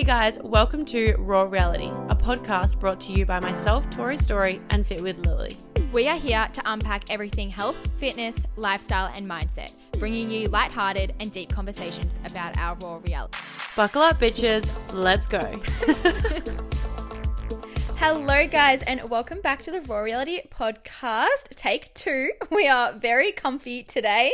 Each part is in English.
Hey guys, welcome to Raw Reality, a podcast brought to you by myself, Tori Story, and Fit with Lily. We are here to unpack everything health, fitness, lifestyle, and mindset, bringing you lighthearted and deep conversations about our raw reality. Buckle up, bitches, let's go. Hello, guys, and welcome back to the Raw Reality podcast. Take two. We are very comfy today.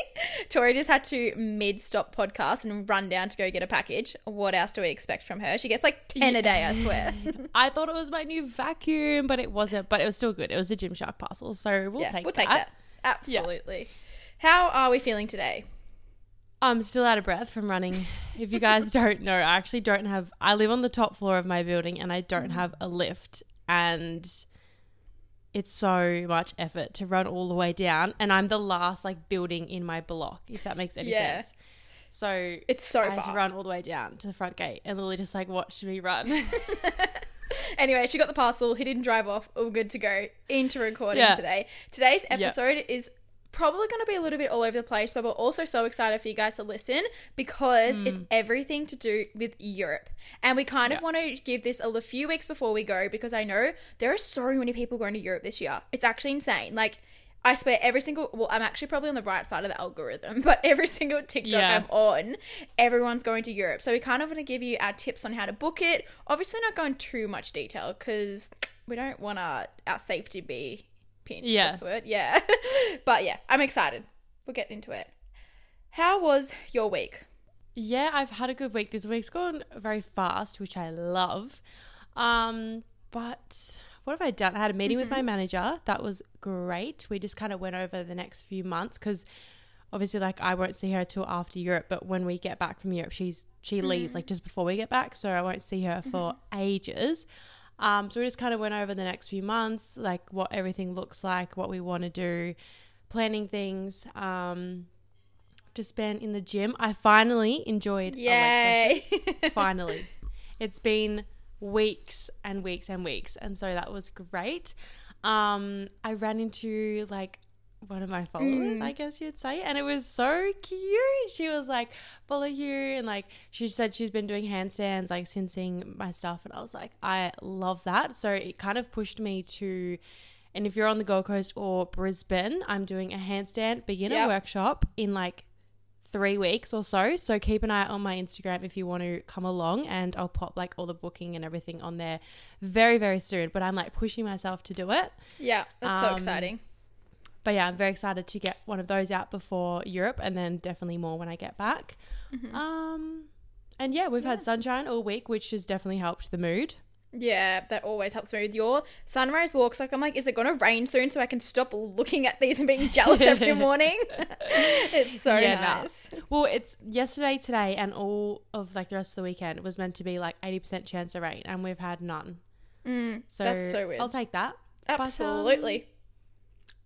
Tori just had to mid stop podcast and run down to go get a package. What else do we expect from her? She gets like 10 a day, I swear. I thought it was my new vacuum, but it wasn't, but it was still good. It was a Gymshark parcel, so we'll yeah, take we'll that. take that. Absolutely. How are we feeling today? I'm still out of breath from running. If you guys don't know, I actually don't have, I live on the top floor of my building and I don't mm-hmm. have a lift. And it's so much effort to run all the way down. And I'm the last like building in my block, if that makes any Yeah. sense. So It's so I had to run all the way down to the front gate and Lily just like watched me run. Anyway, she got the parcel. He didn't drive off. All good to go into recording Yeah. today. Today's episode is probably going to be a little bit all over the place, but we're also so excited for you guys to listen because it's mm. everything to do with Europe. And we kind of want to give this a few weeks before we go because I know there are so many people going to Europe this year. It's actually insane. Like, I swear every single well, I'm actually probably on the right side of the algorithm, but every single TikTok Yeah. I'm on, everyone's going to Europe. So we kind of want to give you our tips on how to book it. Obviously not going too much detail because we don't want our, our safety be Yeah. That's the word. Yeah. but yeah, I'm excited. We'll get into it. How was your week? Yeah, I've had a good week. This week's gone very fast, which I love. Um, but what have I done? I had a meeting with mm-hmm. my manager. That was great. We just kind of went over the next few months because obviously, like, I won't see her till after Europe. But when we get back from Europe, she's she leaves like mm. just before we get back, so I won't see her for mm-hmm. ages. Um, so we just kind of went over the next few months, like what everything looks like, what we want to do, planning things. Um, just been in the gym. I finally enjoyed Yay. Finally. It's been weeks and weeks and weeks. And so that was great. Um, I ran into like one of my followers, I guess you'd say, and it was so cute. She was like, follow you, and like she said she's been doing handstands, like since seeing my stuff, and I was like, I love that. So it kind of pushed me to and if you're on the Gold Coast or Brisbane, I'm doing a handstand beginner Yep. workshop in like three weeks or so. So keep an eye on my Instagram if you want to come along, and I'll pop like all the booking and everything on there very, very soon. But I'm like pushing myself to do it. yeah, that's so Um, exciting. But yeah, I'm very excited to get one of those out before Europe, and then definitely more when I get back. Mm-hmm. Um, and yeah, we've had sunshine all week, which has definitely helped the mood. Yeah, that always helps me with your sunrise walks. Like, I'm like, is it going to rain soon so I can stop looking at these and being jealous every morning? it's so Yeah, nice. Well, it's yesterday, today, and all of like the rest of the weekend was meant to be like 80% chance of rain, and we've had none. Mm, So That's so weird. I'll take that. um,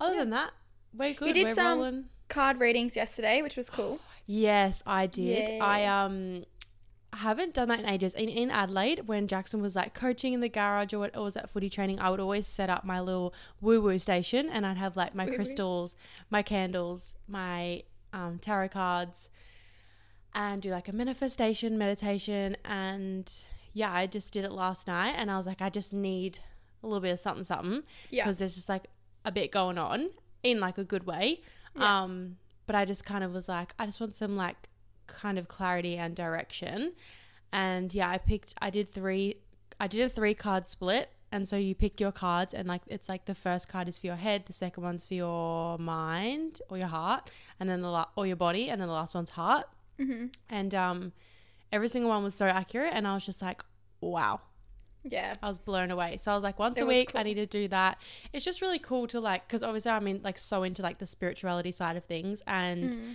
Other than that, we're good. we did we're some rolling. card readings yesterday, which was cool. Yes, I did. I um haven't done that in ages. In, in Adelaide, when Jackson was like coaching in the garage or, or was at footy training, I would always set up my little woo woo station, and I'd have like my Woo-woo. crystals, my candles, my um, tarot cards, and do like a manifestation meditation. And yeah, I just did it last night, and I was like, I just need a little bit of something, something, Yeah. because there's just like a bit going on in like a good way. Yeah. Um, but I just kind of was like, I just want some like kind of clarity and direction. And yeah, I picked, I did three, I did a three card split. And so you pick your cards, and like it's like the first card is for your head, the second one's for your mind or your heart, and then the la- or your body, and then the last one's heart. hmm And um, every single one was so accurate, and I was just like, wow, Yeah. I was blown away. So I was like, once It a week, I need to do that. It's just really cool to like, because obviously I'm in like so into like the spirituality side of things, and Mm.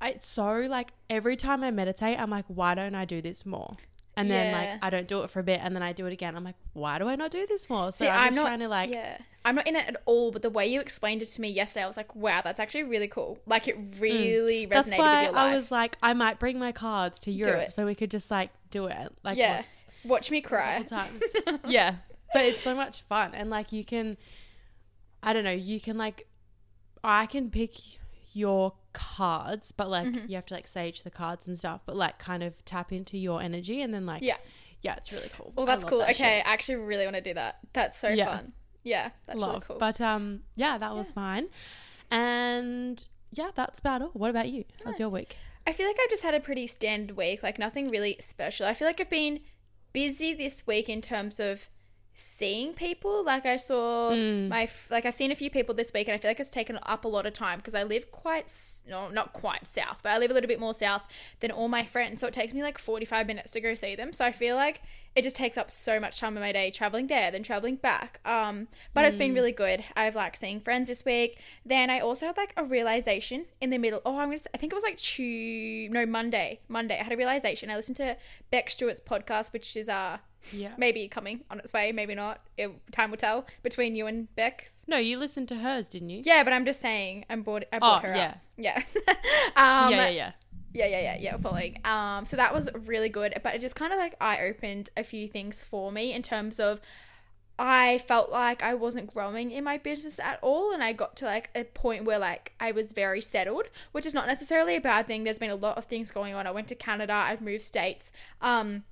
I, it's so like every time I meditate, I'm like, why don't I do this more? And then Yeah. like I don't do it for a bit, and then I do it again. I'm like, why do I not do this more? So See, I'm, I'm just not- trying to like, yeah. I'm not in it at all, but the way you explained it to me yesterday, I was like, wow, that's actually really cool. Like, it really resonated Mm. that's why with your life. I was like, I might bring my cards to Europe so we could just like do it like Yeah. Watch me cry. couple times. yeah, but it's so much fun, and like you can, I don't know, you can like, I can pick your cards, but like Mm-hmm. you have to like sage the cards and stuff, but like kind of tap into your energy and then like Yeah. yeah, it's really cool. Well, I that's love cool. that Okay, shit. I actually really want to do that. That's so Yeah. fun. Yeah, that's love. really cool. But um, yeah, that was mine, and yeah, that's about all. What about you? How's your week? I feel like I've just had a pretty standard week, like nothing really special. I feel like I've been busy this week in terms of seeing people. Like I saw Mm. my like I've seen a few people this week, and I feel like it's taken up a lot of time because I live quite no not quite south, but I live a little bit more south than all my friends. So it takes me like forty five minutes to go see them. So I feel like it just takes up so much time of my day traveling there, then traveling back. Um, but it's been really good. I've like seeing friends this week. Then I also had like a realization in the middle. Oh, I'm gonna. Say, I think it was like Tuesday, no Monday. Monday. I had a realization. I listened to Beck Stewart's podcast, which is uh Yeah. maybe coming on its way, maybe not. It, time will tell between you and Beck's. No, you listened to hers, didn't you? Yeah, but I'm just saying, I'm bored. I brought Oh, her yeah. up. Yeah. um, yeah, yeah, yeah. Yeah, yeah, yeah, yeah, following. Um, so that was really good, but it just kind of like eye opened a few things for me in terms of I felt like I wasn't growing in my business at all, and I got to like a point where like I was very settled, which is not necessarily a bad thing. There's been a lot of things going on. I went to Canada, I've moved states, um,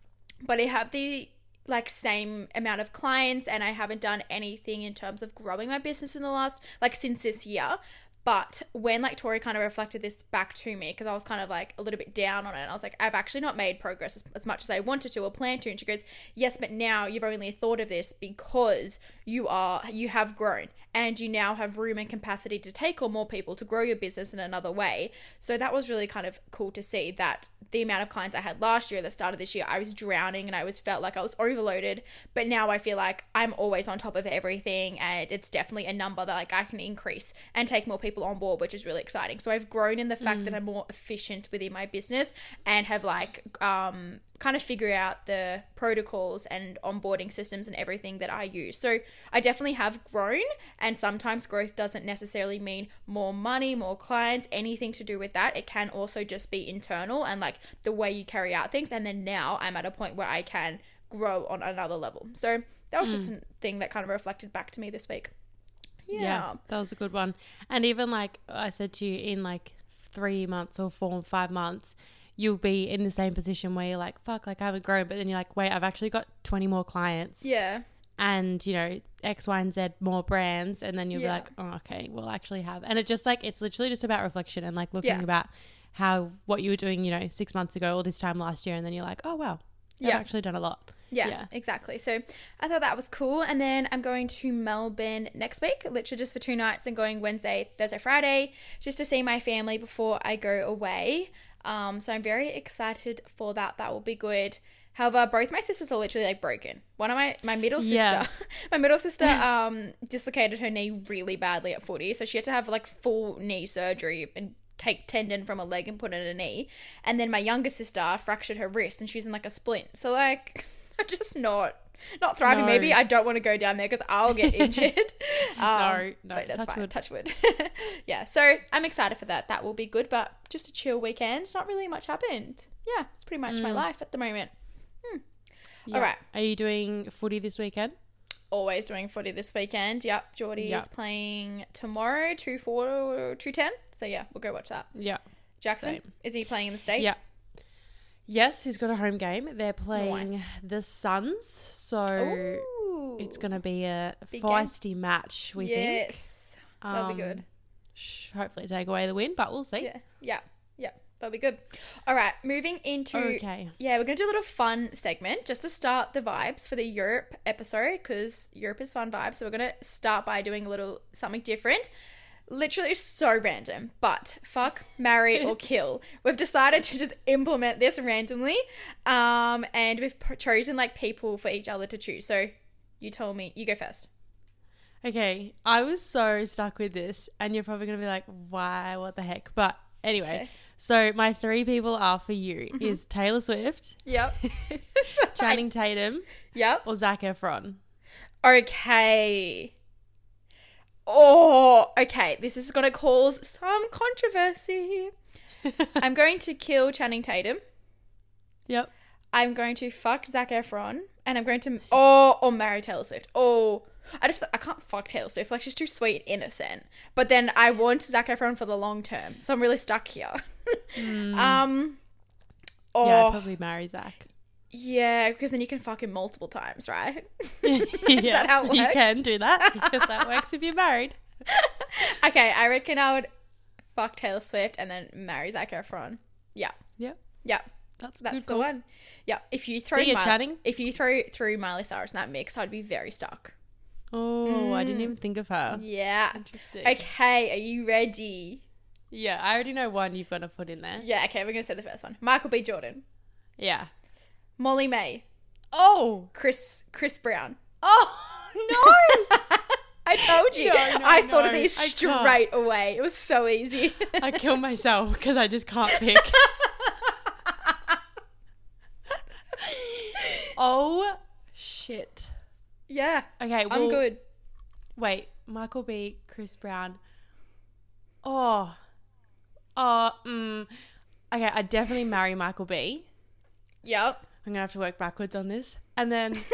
but I have the like same amount of clients and I haven't done anything in terms of growing my business in the last like since this year. But when like Tori kind of reflected this back to me, because I was kind of like a little bit down on it, and I was like, I've actually not made progress as, as much as I wanted to or planned to. And she goes, Yes, but now you've only thought of this because you are you have grown and you now have room and capacity to take on more people to grow your business in another way. So that was really kind of cool to see that the amount of clients I had last year, the start of this year, I was drowning and I was felt like I was overloaded. But now I feel like I'm always on top of everything, and it's definitely a number that like I can increase and take more people on board, which is really exciting. So I've grown in the fact that I'm more efficient within my business and have like um kind of figure out the protocols and onboarding systems and everything that I use. So I definitely have grown, and sometimes growth doesn't necessarily mean more money, more clients, anything to do with that. It can also just be internal and like the way you carry out things. And then now I'm at a point where I can grow on another level. So that was just hmm. a thing that kind of reflected back to me this week. Yeah. that was a good one. And even like I said to you, in like three months or four, five months, you'll be in the same position where you're like, fuck, like I haven't grown. But then you're like, wait, I've actually got 20 more clients Yeah. and, you know, X, Y, and Z more brands. And then you'll Yeah. be like, oh, okay, we'll actually have. And it just like, it's literally just about reflection and like looking Yeah. about how, what you were doing, you know, six months ago or this time last year. And then you're like, oh, wow, I've Yeah. actually done a lot. Yeah, Yeah. exactly. So I thought that was cool. And then I'm going to Melbourne next week, literally just for two nights and going Wednesday, Thursday, Friday, just to see my family before I go away. Um, so I'm very excited for that. That will be good. However, both my sisters are literally like broken. One of my my middle sister, Yeah. my middle sister, um, dislocated her knee really badly at footy, so she had to have like full knee surgery and take tendon from a leg and put it in a knee. And then my younger sister fractured her wrist and she's in like a splint. So like, I'm just not not thriving. No. Maybe I don't want to go down there because I'll get injured. um, No, no, but that's touch fine. wood. Touch wood. yeah. So I'm excited for that. That will be good. But just a chill weekend. Not really much happened. Yeah, it's pretty much my Mm. life at the moment. Yeah. All right. Are you doing footy this weekend? Always doing footy this weekend. Yep. Geordie Yep. is playing tomorrow, two four, two ten. So yeah, we'll go watch that. Yeah. Jackson, Same. is he playing in the state? Yeah. Yes, he's got a home game. They're playing Nice. the Suns, so Ooh. it's going to be a Big game. feisty match. We think. yes. That'll be good. Um, sh- Hopefully, take away the win, but we'll see. Yeah. Yeah. Yeah. That'll be good. All right. Moving into Okay. Yeah, we're going to do a little fun segment just to start the vibes for the Europe episode because Europe is fun vibes. So we're going to start by doing a little something different. Literally so random, but fuck, marry, or kill. We've decided to just implement this randomly. Um, and we've p- chosen like people for each other to choose. So you told me, you go first. Okay. I was so stuck with this, and you're probably going to be like, why? What the heck? But anyway, Okay. so my three people are for you is Taylor Swift, Yep. Channing Tatum, Yep. or Zac Efron. Okay. Oh, okay. This is going to cause some controversy. I'm going to kill Channing Tatum. Yep. I'm going to fuck Zac Efron. And I'm going to. Oh, or marry Taylor Swift. Oh, I just I can't fuck Taylor Swift. Like she's too sweet and innocent. But then I want Zac Efron for the long term, so I'm really stuck here. Um. Oh, Yeah, yeah, I'd probably marry Zac. Because then you can fuck him multiple times, right? yeah, that how it You can do that because that works if you're married. okay, I reckon I would fuck Taylor Swift and then marry Zac Efron. Yeah, Yeah. yeah, that's that's the call. one. Yeah, if you throw See you Miley- chatting. if you throw through Miley Cyrus in that mix, I'd be very stuck. Oh, I Mm. didn't even think of her. Yeah. Interesting. Okay, are you ready? Yeah, I already know one you've got to put in there. Yeah, okay, we're gonna say the first one. Michael B. Jordan, Yeah. Molly-Mae, Oh. Chris Chris Brown. Oh no! I told you. No, no, I thought of these straight away. It was so easy. I kill myself because I just can't pick. oh shit. yeah, Okay, I'm good. Wait, Michael B, Chris Brown. Oh. Oh, mm. Okay, I definitely marry Michael B. Yep. I'm gonna have to work backwards on this. And then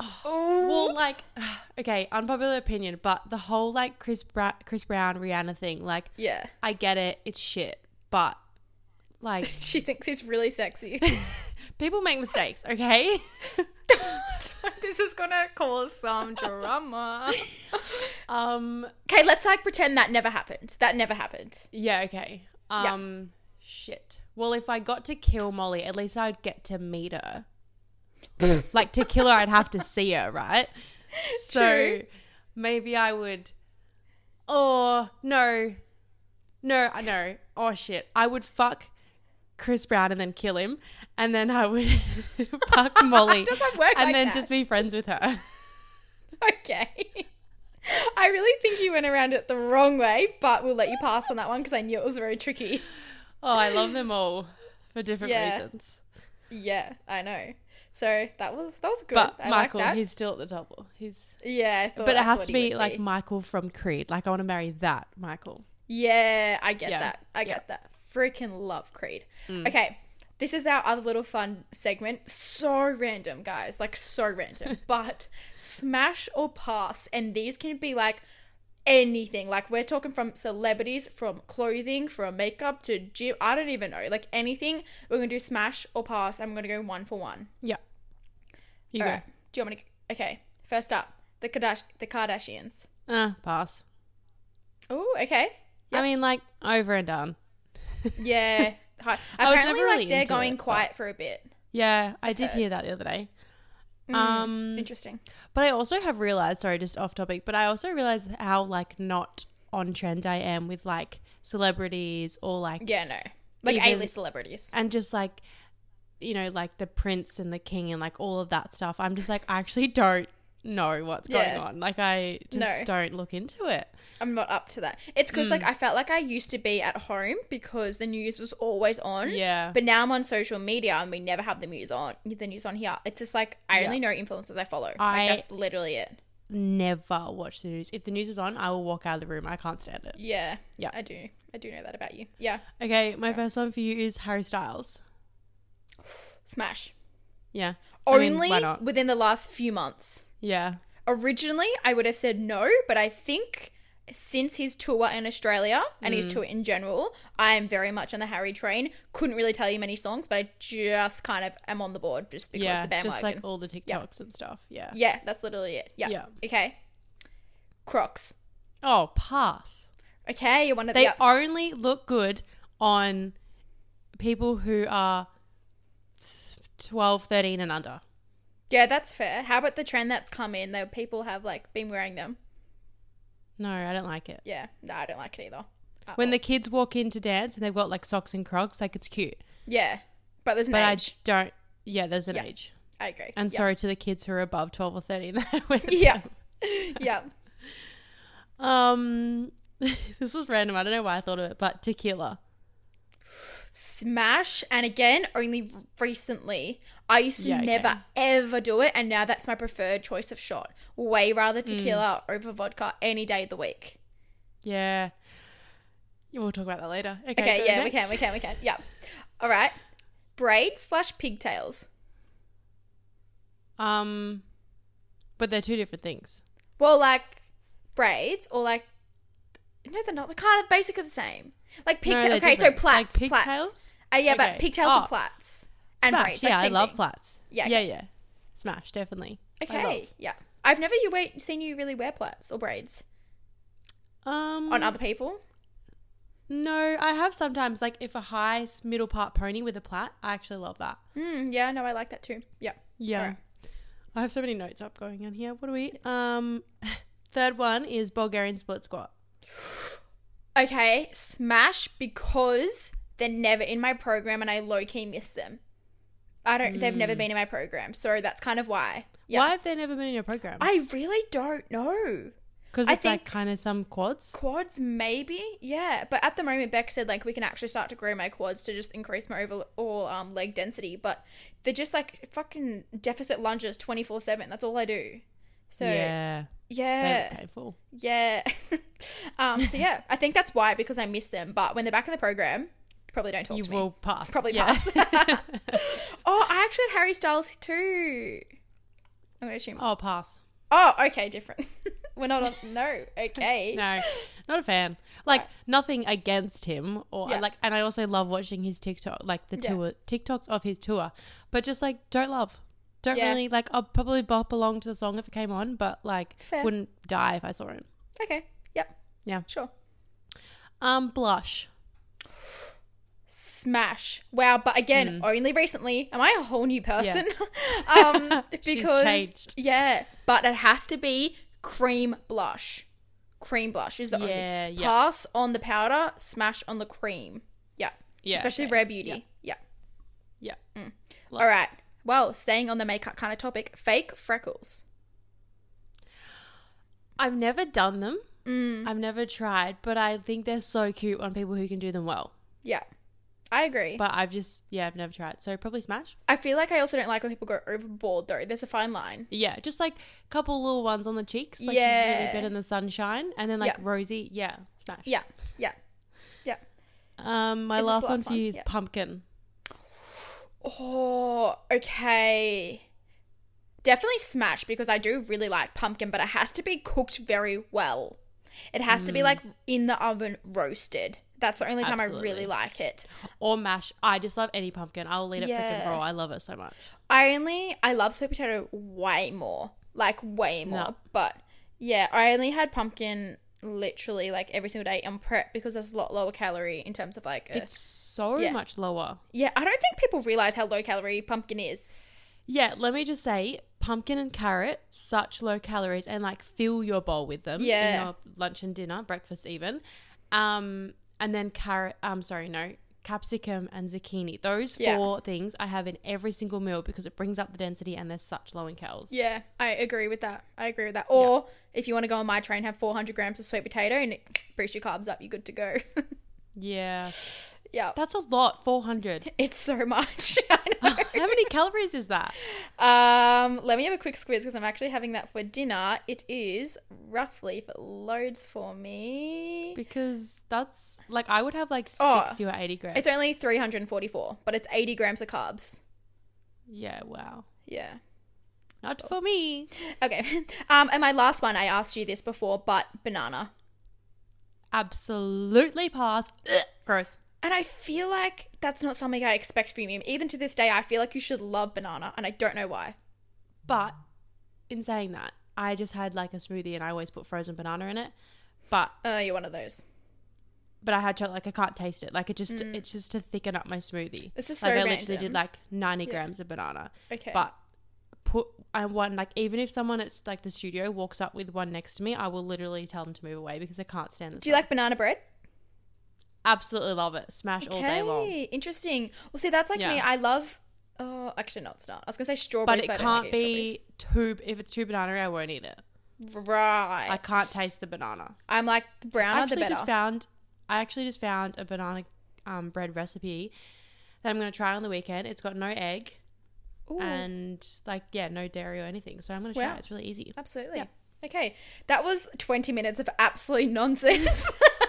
Oh, well like okay, unpopular opinion, but the whole like Chris Bra- Chris Brown Rihanna thing, like yeah. I get it, it's shit. But like She thinks he's really sexy. people make mistakes, okay? this is gonna cause some drama. um Okay, let's like pretend that never happened. That never happened. yeah, okay. Um shit. Well, if I got to kill Molly, at least I'd get to meet her. like to kill her, I'd have to see her, right? So True. maybe I would. Oh no, no, I know. Oh shit, I would fuck Chris Brown and then kill him, and then I would fuck Molly, and like then that. just be friends with her. Okay. I really think you went around it the wrong way, but we'll let you pass on that one because I knew it was very tricky. Oh, I love them all for different Yeah. reasons. Yeah, I know. So that was that was good. But I Michael, like that. he's still at the top. He's yeah, I thought- but it has to be like Michael from Creed. Like I want to marry that Michael. Yeah, I get Yeah. that. I Yeah. Mm. get that. Freaking love Creed. Okay, this is our other little fun segment. So random, guys. Like, so random. but smash or pass. And these can be like anything. Like, we're talking from celebrities, from clothing, from makeup to gym. I don't even know. Like, anything. We're to do smash or pass. I'm to go one for one. Yeah. You All go. right. Do you want me to? Okay. First up, the, Kardash- the Kardashians. Uh, pass. Oh, okay. I mean, like over and done. Yeah. Hi. I was Apparently, never like they're going it, quiet for a bit. Yeah, I did heard. hear that the other day. Mm, Um, Interesting. but I also have realized. Sorry, just off topic. But I also realized how like not on trend I am with like celebrities or like Yeah, no. Like A-list celebrities. and just like you know like the prince and the king and like all of that stuff. I'm just like I actually don't know what's Yeah. going on. Like I just No. don't look into it. I'm not up to that. It's because Mm. like I felt like I used to be at home because the news was always on. Yeah. But now I'm on social media and we never have the news on. The news on here. It's just like I Yeah. only know influencers I follow. I- like that's literally it. Never watch the news. If the news is on, I will walk out of the room. I can't stand it. Yeah. Yeah. I do. I do know that about you. Yeah. Okay, my first one for you is Harry Styles. Smash. Yeah. I mean, Only within the last few months. Yeah. originally I would have said no, but I think since his tour in Australia and Mm. his tour in general, I am very much on the Harry train. Couldn't really tell you many songs, but I just kind of am on the board just because yeah. the bandwagon. Just like all the TikToks and stuff. Yeah. yeah, that's literally it. Yeah. Yeah. Okay. Crocs. Oh, pass. Okay, you're one of They the. only look good on people who are 12, 13 and under. Yeah, that's fair. How about the trend that's come in that people have like been wearing them? No, I don't like it. Yeah, no, I don't like it either. At When the kids walk in to dance and they've got like socks and crocs, like it's cute. yeah, but there's an But age. I don't. Yeah, there's an Yeah. age. I, agree. And yeah. sorry to the kids who are above 12 or 13 that Yeah. yeah. Um, this was random. I don't know why I thought of it, but tequila. Smash, and again, only recently. I used to Yeah, okay. never ever do it, and now that's my preferred choice of shot. Way rather tequila over vodka any day of the week. Yeah. We'll talk about that later. Okay, Okay, yeah, we can, we can, we can. Yeah. All right. Braids slash pigtails. Um, But they're two different things. Well, like braids or like no, they're not. They're kind of basically the same. Like pigtails. they're okay, so different. plaits. Like pigtails? Uh, yeah, but pigtails Oh. and plaits and Smash. braids. like yeah, I love thing. plaits. Yeah, Yeah, okay. yeah. Smash, definitely. Okay, yeah. I've never you wait seen you really wear plaits or braids Um, on other people. No, I have sometimes like if a high middle part pony with a plait. I actually love that. Mm, yeah, no, I like that too. Yeah. Yeah. I have so many notes up going on here. What do we? Um, third one is Bulgarian split squat. Okay, smash because they're never in my program and I low key miss them. I don't. They've never been in my program, so that's kind of why. Yeah. Why have they never been in your program? I really don't know. Because I it's like kind of some quads. Quads, maybe, yeah. But at the moment, Beck said like we can actually start to grow my quads to just increase my overall um, leg density. But they're just like fucking deficit lunges twenty four seven. That's all I do. So yeah, yeah, they're painful. yeah. um. So yeah, I think that's why because I miss them. But when they're back in the program, probably don't talk You to me. will pass. Probably Yeah. pass. oh, I actually had Harry Styles too. I'm gonna assume. oh, pass. Oh, okay, different. We're not on. No, okay. No, not a fan. Like nothing against him, or Yeah. like, and I also love watching his TikTok, like the Yeah. tour TikToks of his tour. But just like, don't love. Don't Yeah. really like. I'll probably bop along to the song if it came on, but like, Fair. wouldn't die if I saw him. Okay. Yep. Yeah. Sure. Um, blush. Smash. Wow, but again, only recently. Am I a whole new person? Yeah. um because changed. yeah, but it has to be cream blush. Cream blush is the Yeah, only yeah. pass on the powder, smash on the cream. Yeah. Yeah, Especially okay. Rare Beauty. Yeah. Yeah. All right. Well, staying on the makeup kind of topic, fake freckles. I've never done them. Mm. I've never tried, but I think they're so cute on people who can do them well. Yeah. I agree. But I've just, yeah, I've never tried. So probably smash. I feel like I also don't like when people go overboard though. There's a fine line. Yeah, just like a couple little ones on the cheeks, like Yeah. really bit in the sunshine, and then like Yeah. rosy, yeah, smash. Yeah. Yeah. Yeah. Um, my the last, one for one? you is Yeah. pumpkin. Oh, okay. Definitely smash because I do really like pumpkin, but it has to be cooked very well. It has to be like mm. in the oven roasted. That's the only time I really like it. Or mash. I just love any pumpkin. I'll eat it Yeah. freaking raw. I love it so much. I only I love sweet potato way more, like way more. No. But yeah, I only had pumpkin literally like every single day on prep because there's a lot lower calorie in terms of like a, It's so Yeah. much lower. yeah. I don't think people realize how low calorie pumpkin is. Yeah, let me just say, pumpkin and carrot, such low calories, and like fill your bowl with them. Yeah. In your lunch and dinner, breakfast even. Um, and then carrot. I'm um, sorry, no, capsicum and zucchini. Those Yeah. four things I have in every single meal because it brings up the density and they're such low in calories. Yeah, I agree with that. I agree with that. Or if you want to go on my train, have 400 grams of sweet potato and it boosts your carbs up. You're good to go. Yeah, yeah, that's a lot. Four hundred. it's so much. I know. How many calories is that? Um, let me have a quick squeeze because I'm actually having that for dinner. It is roughly, if it loads for me, Because that's like I would have like Oh, sixty or eighty grams. it's only 344, but it's 80 grams of carbs. yeah. Wow. Yeah. Not for me. Okay. Um, and my last one, I asked you this before, but banana. Absolutely pass. Ugh, Gross. And I feel like that's not something I expect from you. Even to this day, I feel like you should love banana, and I don't know why. But in saying that, I just had like a smoothie and I always put frozen banana in it. But Uh, you're one of those. but I had to like I can't taste it. Like it just it's just to thicken up my smoothie. This is like Mm. so I literally did like ninety grams of banana. Okay. But I want like even if someone at like the studio walks up with one next to me, I will literally tell them to move away because I can't stand the Do you like banana bread? Absolutely love it. Smash all day long. Interesting. Well, see, that's like me. I love. Oh, actually, no, it's not. I was gonna say But strawberries, it but, I don't can't like be too. If it's too banana, I won't eat it. right. I can't taste the banana. I'm like the I browner the actually better. just found. I actually just found a banana um, bread recipe that I'm going to try on the weekend. It's got no egg Ooh, and like yeah, no dairy or anything. So I'm going to try. Wow. it. It's really easy. absolutely. yeah. Okay, that was 20 minutes of absolute nonsense.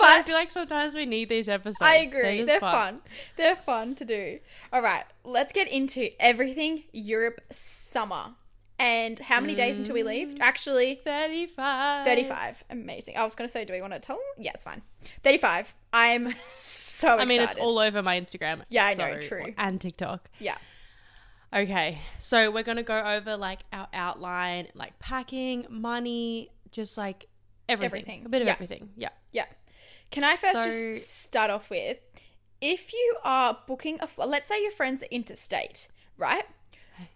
But I feel like sometimes we need these episodes. I agree. just They're fun. They're fun to do. All right, let's get into everything Europe summer. And how many days until we leave? Mm. Actually, 35. 35. Amazing. I was going to say, do we want to tell them? Yeah, it's fine. 35. I'm so I mean, it's excited. all over my Instagram. Yeah, I know, true. And TikTok. Yeah. Okay, so we're gonna go over like our outline, like packing, money, just like everything, Everything, a bit of yeah. everything. Yeah. Yeah. Can I first So- just start off with if you are booking a fl- let's say your friends are interstate, right?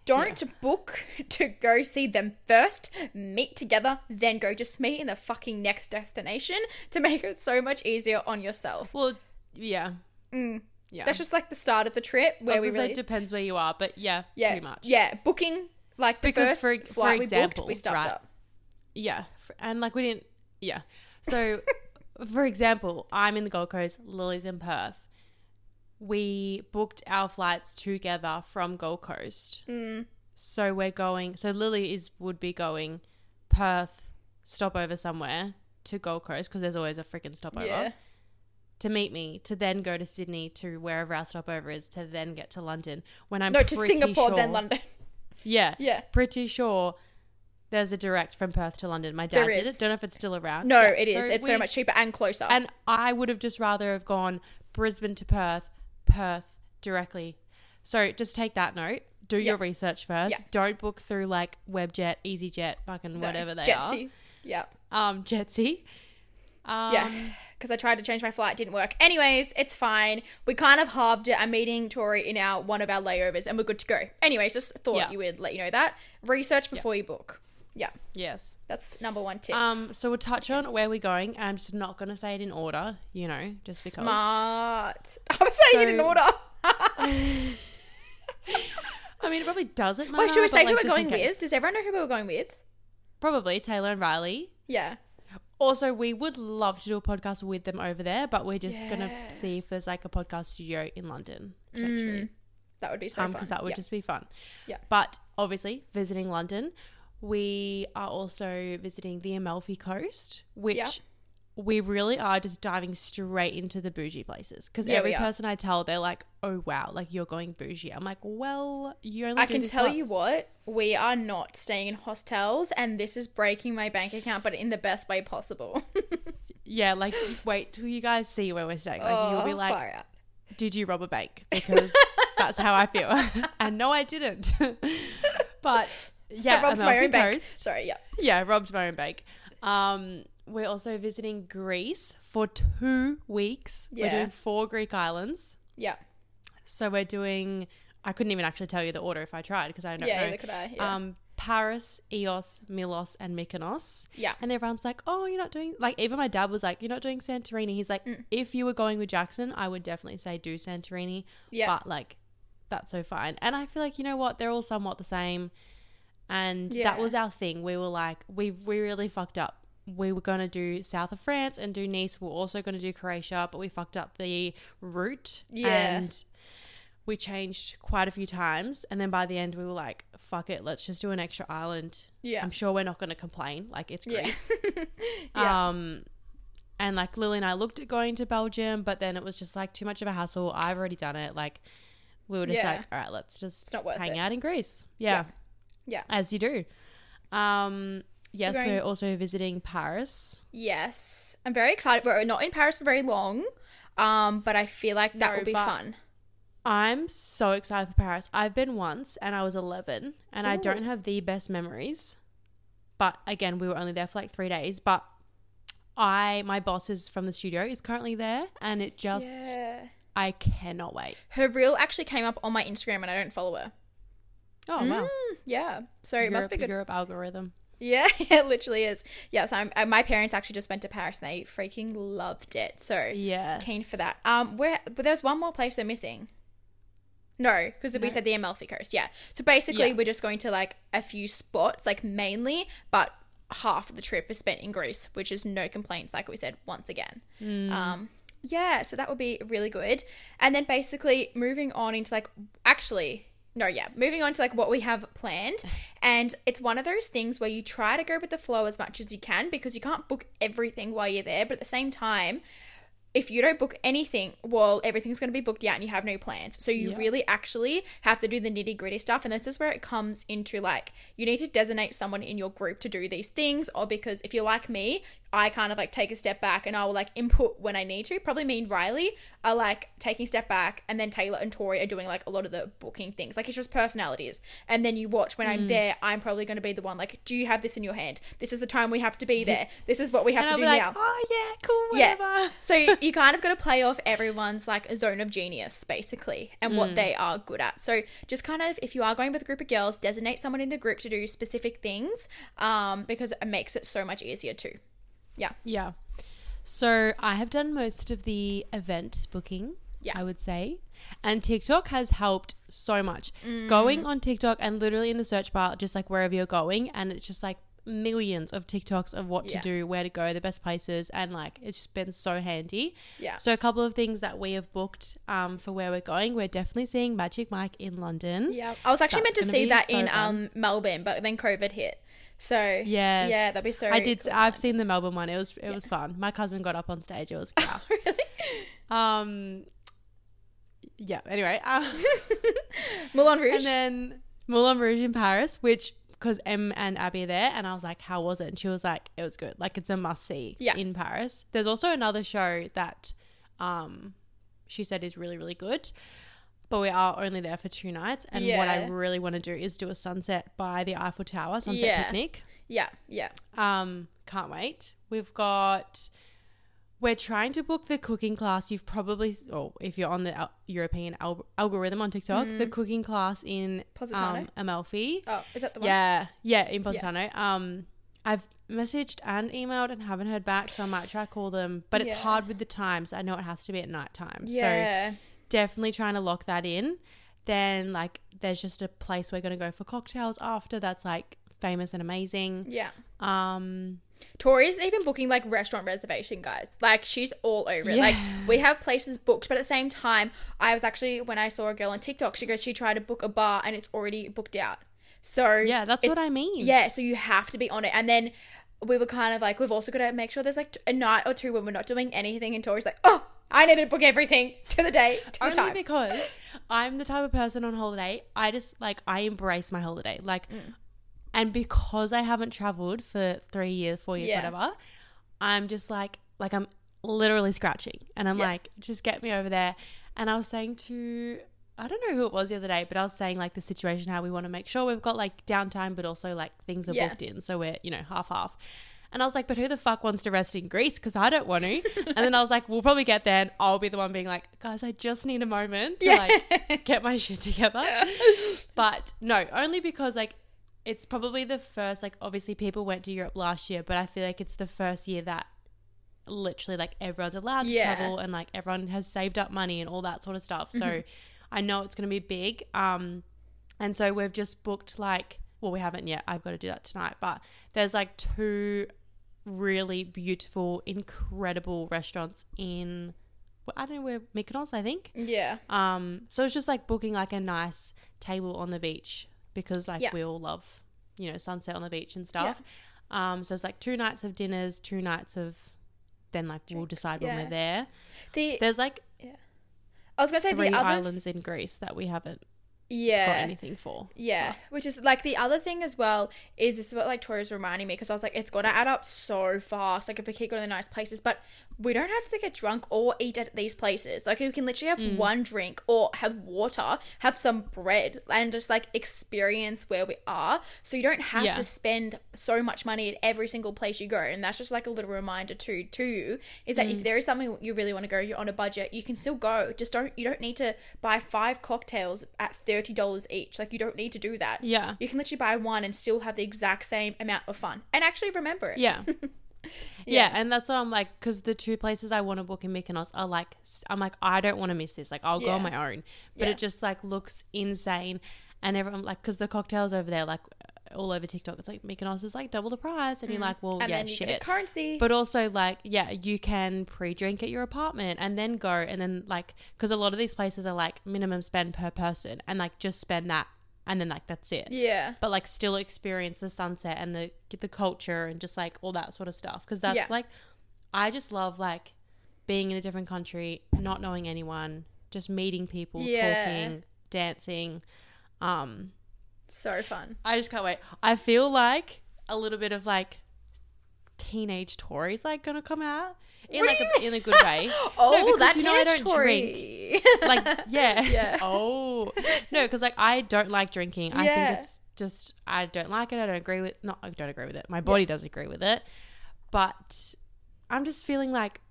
Don't book to go see them first, meet together, then go just meet in the fucking next destination to make it so much easier on yourself. Well, yeah, yeah. Mm. That's just like the start of the trip where was we really it depends where you are, but yeah, yeah pretty much. yeah booking like the Because first for- for flight we example, booked we stuffed right, up. yeah, and like we didn't, yeah. So, for example, I'm in the Gold Coast, Lily's in Perth. We booked our flights together from Gold Coast. Mm. So we're going. So Lily is would be going Perth, stopover somewhere to Gold Coast because there's always a freaking stopover Yeah. to meet me. To then go to Sydney to wherever our stopover is to then get to London. When I'm No, to Singapore then London. Yeah, Yeah. pretty sure. There's a direct from Perth to London. My dad did it. Don't know if it's still around. No, Yeah, it is. it's so much cheaper and closer. And I would have just rather have gone Brisbane to Perth, Perth directly. So just take that note. Do your research first. Yeah. Don't book through like Webjet, EasyJet, fucking No, whatever they are. Jetsy. Yeah. Um, Jetsy. Um, Yeah, because I tried to change my flight, didn't work. Anyways, it's fine. We kind of halved it. I'm meeting Tori in our one of our layovers, and we're good to go. Anyways, just thought Yeah. you would let you know that. Research before you book. Yeah, Yes. that's number one tip. Um, so we'll touch on where we're going. I'm just not gonna say it in order, you know, just because. Smart. I was saying it in order. I mean, it probably doesn't matter. Wait, should we say like, who we're going with? Does everyone know who we're going with? Probably Taylor and Riley. Yeah. Also, we would love to do a podcast with them over there, but we're just gonna see if there's like a podcast studio in London potentially. That would be so um, fun. because that would Yeah. just be fun. Yeah. But obviously, visiting London, we are also visiting the Amalfi Coast, which Yeah. we really are just diving straight into the bougie places. Because Yeah, every person I tell, they're like, "Oh wow, like you're going bougie." I'm like, "Well, you only." I can tell you what, we are not staying in hostels, and this is breaking my bank account, but in the best way possible. Yeah, like wait till you guys see where we're staying. Like you'll be Oh, like, did you rob a bank? Because that's how I feel. and no, I didn't. but yeah, I robbed my own bank. Coast. Sorry, yeah. Yeah, robbed my own bank. Um, we're also visiting Greece for two weeks. We're doing four Greek islands. Yeah. So we're doing. I couldn't even actually tell you the order if I tried because I don't Yeah, know. neither could I. Yeah. Um, Paros, Ios, Milos, and Mykonos. yeah. And everyone's like, "Oh, you're not doing like." Even my dad was like, "You're not doing Santorini." He's like, Mm. "If you were going with Jackson, I would definitely say do Santorini." Yeah. But like, that's so fine. And I feel like you know what? They're all somewhat the same. And Yeah. that was our thing. We were like, we we really fucked up. We were gonna do south of France and do Nice. We are also gonna do Croatia, but we fucked up the route. Yeah. And we changed quite a few times. And then by the end, we were like, "Fuck it, let's just do an extra island." yeah. I'm sure we're not gonna complain. Like it's Yeah. Greece. yeah. Um, and like Lily and I looked at going to Belgium, but then it was just like too much of a hassle. I've already done it. Like we were just Yeah. like, all right, let's just hang it. out in Greece. Yeah. Yeah. As you do. Um, yes, going- we're also visiting Paris. yes. I'm very excited. We're not in Paris for very long, um, but I feel like that No, will be fun. I'm so excited for Paris. I've been once and I was 11 and I don't have the best memories. But again, we were only there for like 3 days, but I my boss is from the studio is currently there and it just yeah. I cannot wait. Her reel actually came up on my Instagram, and I don't follow her. Oh wow. Mm, yeah. So it must be good. Europe algorithm. Yeah, it literally is. Yeah, so I'm, uh, my parents actually just went to Paris and they freaking loved it. So Yeah. keen for that. Um, where but there's one more place we're missing. No, because we said the Amalfi Coast. Yeah. So basically, Yeah. we're just going to like a few spots, like mainly, but half of the trip is spent in Greece, which is no complaints, like we said once again. Mm. Um, yeah, so that would be really good. And then basically moving on into like actually no, yeah, moving on to like what we have planned. And it's one of those things where you try to go with the flow as much as you can because you can't book everything while you're there, but at the same time, if you don't book anything, well, everything's going to be booked out and you have no plans. So you Yeah. really actually have to do the nitty gritty stuff. And this is where it comes into like, you need to designate someone in your group to do these things. Or because if you're like me, I kind of like take a step back and I will like input when I need to. Probably me and Riley are like taking a step back, and then Taylor and Tori are doing like a lot of the booking things. Like it's just personalities. And then you watch when Mm. I'm there, I'm probably going to be the one like, do you have this in your hand? This is the time we have to be there. This is what we have And to I'll do like, now. oh yeah, cool, Yeah. So you kind of got to play off everyone's like a zone of genius, basically, and what they are good at. So just kind of, if you are going with a group of girls, designate someone in the group to do specific things, um, because it makes it so much easier too. Yeah. Yeah. So I have done most of the event booking, Yeah. I would say. And TikTok has helped so much. Mm. Going on TikTok and literally in the search bar, just like wherever you're going, and it's just like millions of TikToks of what Yeah. to do, where to go, the best places, and like it's just been so handy. Yeah. So a couple of things that we have booked um, for where we're going. We're definitely seeing Magic Mike in London. Yeah, I was actually meant That's to gonna see that so in um Melbourne, but then COVID hit. So yeah, yeah, that'd be so. I did. cool. I've seen the Melbourne one. It was it was fun. My cousin got up on stage. It was gross. really um. Yeah. Anyway. Um, Moulin Rouge. and then Moulin Rouge in Paris, which because Em and Abby are there, and I was like, "How was it?" And she was like, "It was good. Like it's a must see Yeah. in Paris." There's also another show that, um, she said is really really good. But we are only there for two nights, and what I really want to do is do a sunset by the Eiffel Tower, sunset Yeah. picnic. yeah, yeah, Um, can't wait. We've got. We're trying to book the cooking class. You've probably, or if you're on the al- European al- algorithm on TikTok, the cooking class in Positano? um, Amalfi. Oh, is that the one? Yeah, yeah, in Positano. Um, I've messaged and emailed and haven't heard back, so I might try call them. But it's Yeah. hard with the times. I know it has to be at night time, so Yeah. Definitely trying to lock that in. Then like, there's just a place we're gonna go for cocktails after. That's like famous and amazing. yeah. Um, Tori's even booking like restaurant reservation, guys. Like she's all over it. Like we have places booked, but at the same time, I was actually when I saw a girl on TikTok, she goes, she tried to book a bar and it's already booked out. So yeah, that's what I mean. Yeah, so you have to be on it, and then we were kind of like, we've also got to make sure there's like a night or two when we're not doing anything, and Tori's like, oh, I need to book everything to the day, to the Only time. because I'm the type of person on holiday. I just like I embrace my holiday. Like, Mm. and because I haven't traveled for three years, four years, Yeah. whatever, I'm just like like I'm literally scratching, and I'm Yeah. like, just get me over there. And I was saying to. I don't know who it was the other day, but I was saying like the situation how we want to make sure we've got like downtime, but also like things are Yeah. booked in, so we're you know half half. And I was like, but who the fuck wants to rest in Greece? Because I don't want to. and then I was like, we'll probably get there, and I'll be the one being like, guys, I just need a moment to Yeah. like get my shit together. but no, only because like it's probably the first like obviously people went to Europe last year, but I feel like it's the first year that literally like everyone's allowed to Yeah. travel and like everyone has saved up money and all that sort of stuff. So Mm-hmm. I know it's going to be big. Um and so we've just booked like well we haven't yet. I've got to do that tonight, but there's like two really beautiful incredible restaurants in well, I don't know where Mykonos, I think. yeah, Um, so it's just like booking like a nice table on the beach because like Yeah. we all love, you know, sunset on the beach and stuff. Um, so it's like two nights of dinners, two nights of then like we'll Drinks, decide when we're there. the There's like yeah. I was gonna say three the other islands in Greece that we haven't got yeah. anything for. Yeah, which is like the other thing as well is this is what like Tori's reminding me because I was like, it's gonna add up so fast. Like if we keep going to nice places, but we don't have to get drunk or eat at these places. Like we can literally have Mm. one drink or have water, have some bread, and just like experience where we are. So you don't have Yeah. to spend so much money at every single place you go. And that's just like a little reminder too to you is Mm. that if there is something you really want to go, you're on a budget, you can still go. Just don't you don't need to buy five cocktails at thirty dollars each. Like you don't need to do that. Yeah. You can literally buy one and still have the exact same amount of fun and actually remember it. Yeah. yeah. and that's why I'm like, because the two places I want to book in Mykonos are like, I'm like, I don't want to miss this. Like, I'll go on my own, but Yeah. it just like looks insane, and everyone like, because the cocktails over there, like, all over TikTok, it's like Mykonos is like double the price, and you're like, well, Mm. And yeah, shit. currency. But also, like, yeah, you can pre-drink at your apartment and then go, and then like, because a lot of these places are like minimum spend per person, and like just spend that, and then like that's it yeah. but like still experience the sunset and the the culture and just like all that sort of stuff because that's Yeah. like I just love like being in a different country, not knowing anyone, just meeting people, Yeah. talking, dancing. Um, So fun. I just can't wait. I feel like a little bit of like teenage Tori's like gonna come out in like a, in a good way. Oh, because that you know I don't Tori. like yeah Yeah. oh no because like i don't like drinking i think it's just i don't like it i don't agree with not i don't agree with it my body does agree with it but i'm just feeling like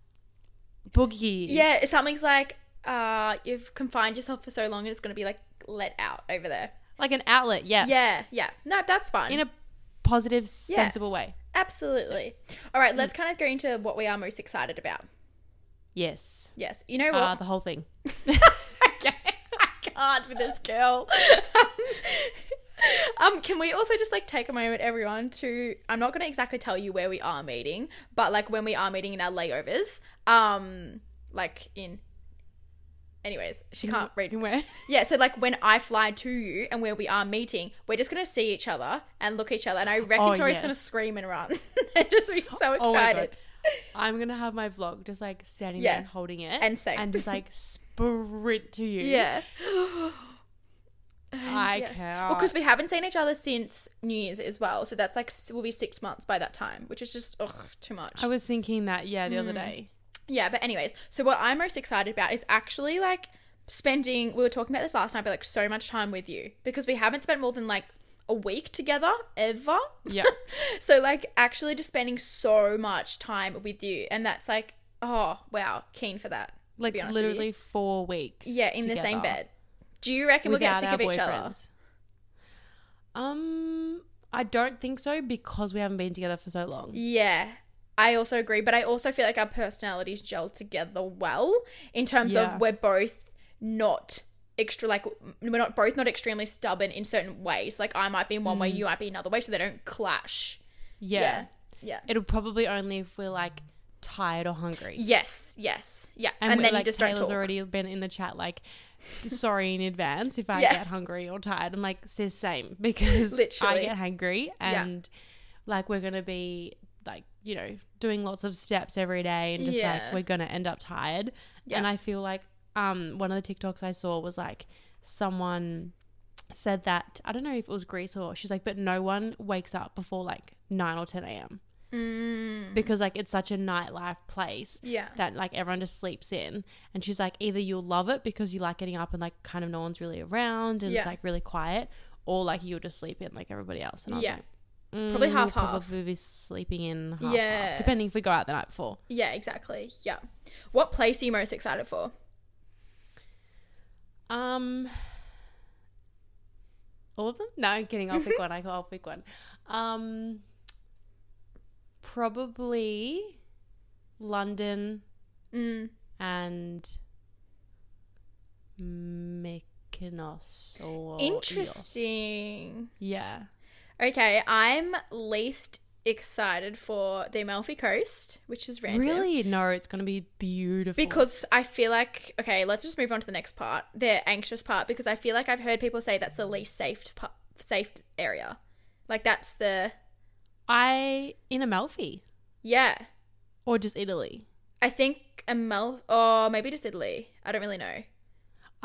boogie yeah, something's like uh, you've confined yourself for so long, and it's gonna be like let out over there. Like an outlet yes Yeah, yeah. No, that's fine. in a positive sensible way Absolutely. All right, let's kind of go into what we are most excited about. yes Yes, you know what? uh, the whole thing okay. I can't with this girl. um, can we also just like take a moment, everyone, to I'm not gonna exactly tell you where we are meeting, but like when we are meeting in our layovers, um, like in anyways, she can't read where Yeah, so like when I fly to you and where we are meeting, we're just gonna see each other and look at each other, and I reckon Oh, Tori's yes. gonna scream and run. and just be so Oh my excited. God. i'm gonna have my vlog just like standing Yeah. there and holding it And same. and just like sprint to you yeah. i yeah. can't Well, because we haven't seen each other since New Year's as well, so that's like will be six months by that time, which is just ugh too much. i was thinking that yeah the other Mm. day Yeah, but anyways, so what I'm most excited about is actually like spending. We were talking about this last night, but like so much time with you because we haven't spent more than like a week together ever. yeah so like actually just spending so much time with you, and that's like oh wow, keen for that. like be honest with you. literally four weeks. yeah, in the same bed. Do you reckon we'll get sick of each other? Um, I don't think so because we haven't been together for so long. Yeah. I also agree, but I also feel like our personalities gel together well in terms Yeah. of we're both not extra like we're not both not extremely stubborn in certain ways. Like I might be in one way, mm. you might be another way, so they don't clash. Yeah. Yeah. Yeah. it'll probably only if we're like tired or hungry. Yes, yes. Yeah. And, And, then like you just Taylor's already been in the chat like. Sorry in advance if I Yeah. get hungry or tired. I'm like, says same because Literally. I get hungry and like we're gonna be like you know doing lots of steps every day and just Yeah. like we're gonna end up tired. Yeah. And I feel like um one of the TikToks I saw was like someone said that I don't know if it was Greece or she's like, but no one wakes up before like nine or ten a.m. Mm, because like it's such a nightlife place yeah. that like everyone just sleeps in. And she's like, either you'll love it because you like getting up and like kind of no one's really around and Yeah. it's like really quiet, or like you'll just sleep in like everybody else. And I was like, mm, Probably we'll half-half. Probably be sleeping in half, Yeah. half, depending if we go out the night before. Yeah, exactly. Yeah. What place are you most excited for? Um, all of them? No, I'm kidding. I'll pick one. I I'll pick one. Um, probably London Mm. and Mykonos. Interesting. Yeah. Okay, I'm least excited for the Amalfi Coast, which is random. Really? No, it's gonna be beautiful. Because I feel like okay, let's just move on to the next part, the anxious part, because I feel like I've heard people say that's the least safe safe area. Like that's the I in Amalfi yeah. or just Italy. I think Amal or maybe just Italy. I don't really know.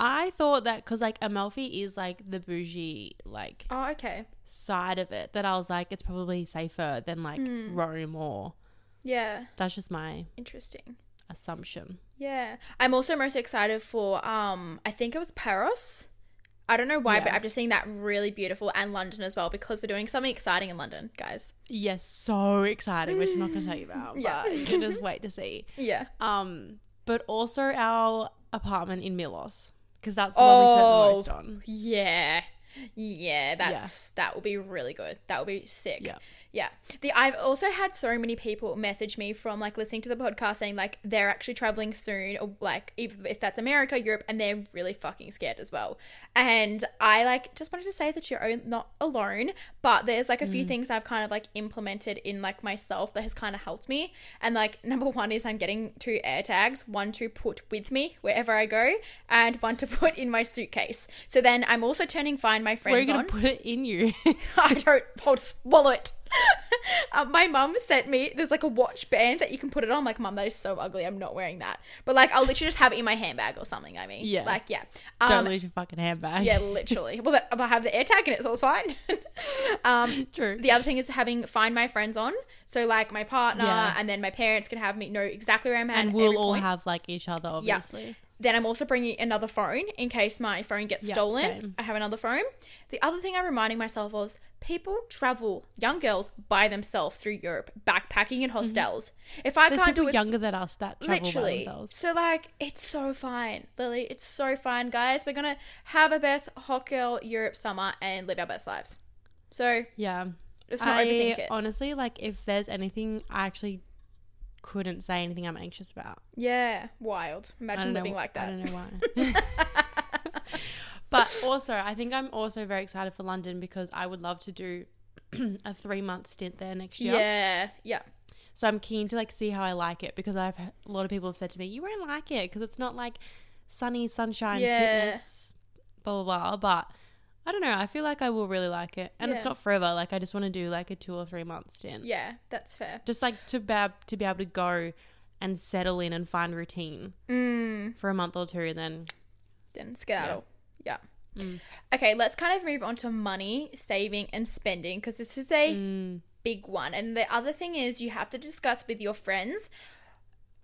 I thought that because like Amalfi is like the bougie like Oh, okay. side of it that I was like it's probably safer than like Hmm. Rome or Yeah, that's just my interesting. assumption. Yeah. I'm also most excited for um I think it was Paris. I don't know why, but Yeah. I've just seen that really beautiful and London as well because we're doing something exciting in London, guys. Yes, so exciting, which I'm not gonna tell you about, Yeah. but you just wait to see. Yeah. Um, but also our apartment in Milos because that's the one we spent Oh. the most oh, on. Yeah. Yeah, that's that will be really good. That will be sick. Yeah. Yeah. The I've also had so many people message me from like listening to the podcast saying like they're actually traveling soon or like if, if that's America, Europe and they're really fucking scared as well. And I like just wanted to say that you're not alone, but there's like a few mm. things I've kind of like implemented in like myself that has kind of helped me. And like number 1 is I'm getting two air tags, one to put with me wherever I go and one to put in my suitcase. So then I'm also turning find my Where are you friends on. put it in you? I don't I'll swallow it. Um, my mum sent me there's like a watch band that you can put it on. I'm like, mum, that is so ugly. I'm not wearing that. But like, I'll literally just have it in my handbag or something. I mean, Yeah. like yeah, Don't um, lose your fucking handbag. yeah, literally. Well, I have the air tag in it, so it's fine. um, True. the other thing is having find my friends on. So like my partner Yeah. and then my parents can have me know exactly where I'm at. and at we'll every all point. have like each other, obviously. Then I'm also bringing another phone in case my phone gets Yeah, stolen. same. I have another phone. The other thing I'm reminding myself of is people travel, young girls, by themselves through Europe, backpacking in hostels. If I Mm-hmm. There's can't do it, younger than us that travel by literally. themselves. So like, it's so fine, Lily. It's so fine, guys. We're gonna have a best hot girl Europe summer and live our best lives. So Yeah. I overthink it. honestly like if there's anything I actually couldn't say anything I'm anxious about. yeah, wild. Imagine living wh- like that. I don't know why. but also, I think I'm also very excited for London because I would love to do a three month stint there next year. Yeah, yeah, So I'm keen to like see how I like it because I've a lot of people have said to me, "You won't like it because it's not like sunny sunshine Yeah. fitness, blah blah blah." But I don't know. I feel like I will really like it, and it's not forever. Like I just want to do like a two or three month stint, yeah. That's fair. just like to be ab- to be able to go and settle in and find routine Mm. for a month or two, and then Then skedaddle. Yeah. Mm. Okay, let's kind of move on to money, saving, and spending because this is a mm, big one. And the other thing is you have to discuss with your friends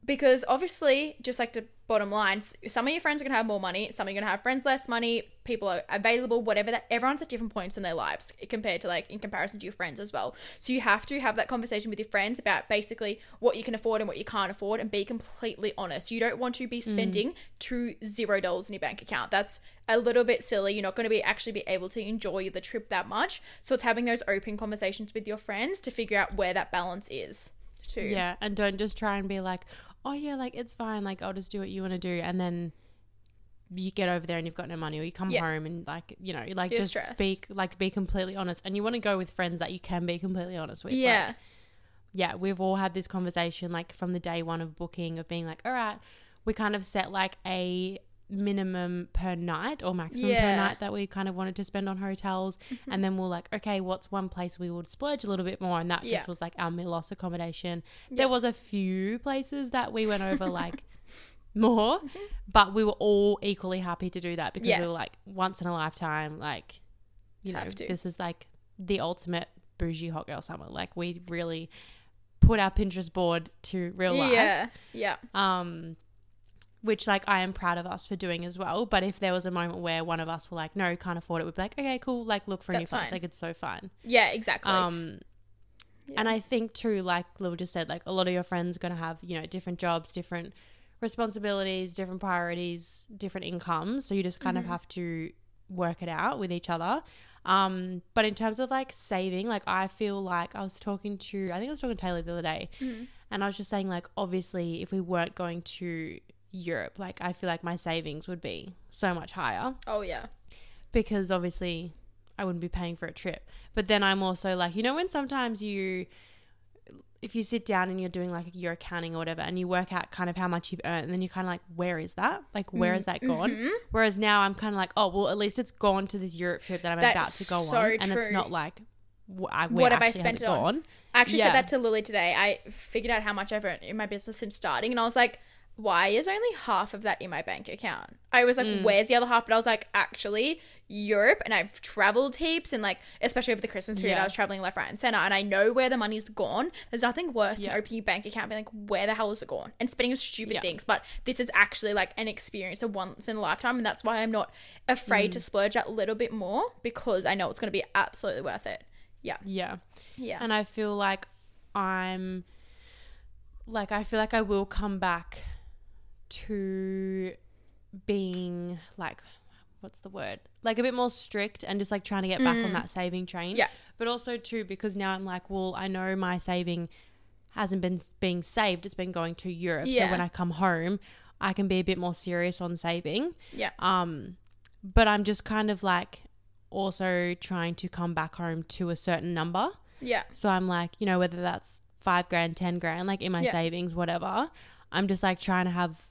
because obviously, just like the bottom line, some of your friends are gonna have more money, some are gonna have friends less money, people are available, whatever that everyone's at different points in their lives compared to like in comparison to your friends as well. So you have to have that conversation with your friends about basically what you can afford and what you can't afford and be completely honest. You don't want to be mm. spending two zero dollars in your bank account. That's a little bit silly. You're not going to be actually be able to enjoy the trip that much. So it's having those open conversations with your friends to figure out where that balance is. Too. yeah, and don't just try and be like, "Oh yeah, like it's fine. Like I'll just do what you want to do," and then you get over there and you've got no money, or you come Yeah. home and like you know, like You're just stressed. be like be completely honest. And you want to go with friends that you can be completely honest with. Like, Yeah. yeah, we've all had this conversation like from the day one of booking of being like, all right, we kind of set like a minimum per night or maximum per Yeah. Mm-hmm. night that we kind of wanted to spend on hotels and then we're like okay what's one place we would splurge a little bit more and that Yeah. just was like our Milos accommodation Yeah. there was a few places that we went over like more but we were all equally happy to do that because we were like once in a lifetime like you know to. this is like the ultimate bougie hot girl summer like we really put our pinterest board to real life Yeah. Yeah. um which like i am proud of us for doing as well but if there was a moment where one of us were like no can't afford it we'd be like okay cool like look for a new That's place like it's so fun Yeah. Exactly. um Yeah. and i think too like lil just said like a lot of your friends are going to have you know different jobs different responsibilities different priorities different incomes so you just kind Mm-hmm. of have to work it out with each other um but in terms of like saving like i feel like i was talking to i think i was talking to taylor the other day Mhm. and i was just saying like obviously if we weren't going to europe like i feel like my savings would be so much higher Oh yeah. because obviously I wouldn't be paying for a trip. But then I'm also like, you know, when sometimes you, if you sit down and you're doing like your accounting or whatever, and you work out kind of how much you've earned, and then you're kind of like, where is that? Like, where has that gone? Mhm. Whereas now I'm kind of like, oh, well, at least it's gone to this Europe trip that I'm That's about to go so on, and it's not like, wh- where What have I spent has it on? gone? I actually Yeah. said that to Lily today. I figured out how much I've earned in my business since starting, and I was like, why is only half of that in my bank account? I was like, Mm. where's the other half? But I was like, actually, Europe, and I've traveled heaps, and like, especially over the Christmas period, Yeah. I was traveling left, right, and center, and I know where the money's gone. There's nothing worse Yeah. than opening your bank account and being like, where the hell is it gone? And spending on stupid Yeah. things. But this is actually like an experience of once in a lifetime, and that's why I'm not afraid Mm. to splurge that little bit more because I know it's going to be absolutely worth it. Yeah. Yeah. Yeah. And I feel like I'm like I feel like I will come back to being like what's the word? Like a bit more strict and just like trying to get back on that saving train. Mm. Yeah. But also too because now I'm like, well, I know my saving hasn't been being saved, it's been going to Europe. Yeah. So when I come home, I can be a bit more serious on saving. Yeah. Um, but I'm just kind of like also trying to come back home to a certain number. Yeah. So I'm like, you know, whether that's five grand, ten grand, like in my Yeah. savings, whatever. I'm just like trying to have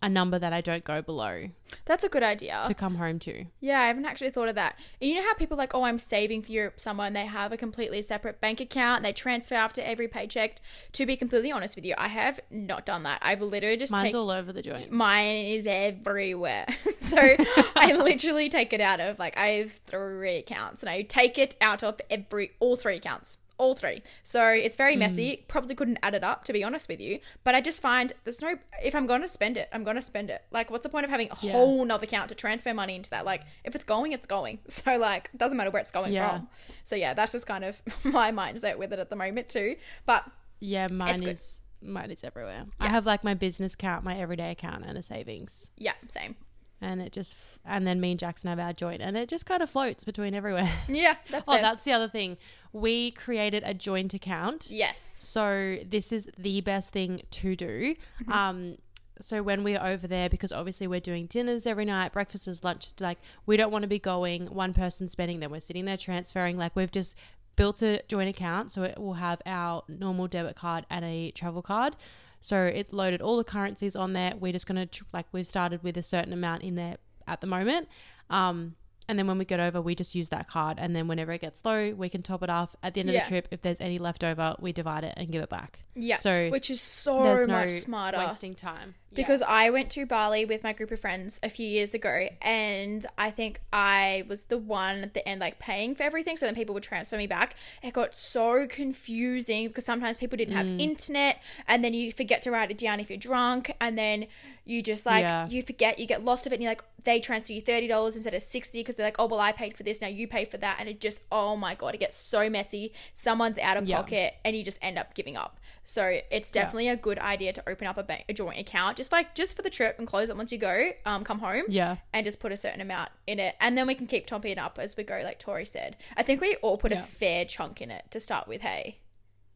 a number that I don't go below That's a good idea. to come home to. Yeah, I haven't actually thought of that. And you know how people are like, oh, I'm saving for Europe somewhere, and they have a completely separate bank account, and they transfer after every paycheck. To be completely honest with you, I have not done that. I've literally just Mine's taken all over the joint. mine is everywhere. so I literally take it out of like I have three accounts, and I take it out of every all three accounts. All three. So it's very hmm. messy. Probably couldn't add it up, to be honest with you. But I just find there's no, if I'm going to spend it, I'm going to spend it. Like, what's the point of having a Yeah. whole nother account to transfer money into that? Like, if it's going, it's going. So, like, it doesn't matter where it's going Yeah. from. So, yeah, that's just kind of my mindset with it at the moment, too. But Yeah, mine is mine is everywhere. I have like my business account, my everyday account, and a savings, yeah, same. And it just f- and then me and Jackson have our joint, and it just kind of floats between everywhere. Yeah, that's oh, fair. that's the other thing. We created a joint account. yes. So this is the best thing to do. Mm-hmm. Um, so when we're over there, because obviously we're doing dinners every night, breakfasts, lunches, like we don't want to be going one person spending, then we're sitting there transferring. Like we've just built a joint account, so it will have our normal debit card and a travel card. So it's loaded all the currencies on there. We're just gonna tr- like we've started with a certain amount in there at the moment. Um, and then when we get over, we just use that card. And then whenever it gets low, we can top it off. At the end of the trip, if there's any left over, we divide it and give it back. Yeah. So which is so There's no much smarter. wasting time. Because I went to Bali with my group of friends a few years ago, and I think I was the one at the end, like paying for everything. So then people would transfer me back. It got so confusing because sometimes people didn't have Mm. internet, and then you forget to write it down if you're drunk, and then you just like Yeah. you forget, you get lost of it, and you're like they transfer you thirty dollars instead of sixty because they're like, oh well, I paid for this, now you pay for that, and it just oh my god, it gets so messy. Someone's out of Yeah. pocket, and you just end up giving up. So it's definitely a good idea to open up a, bank, a joint account, just like just for the trip and close it once you go, um, come home, Yeah. and just put a certain amount in it, and then we can keep topping it up as we go, like Tori said. I think we all put a fair chunk in it to start with. Hey,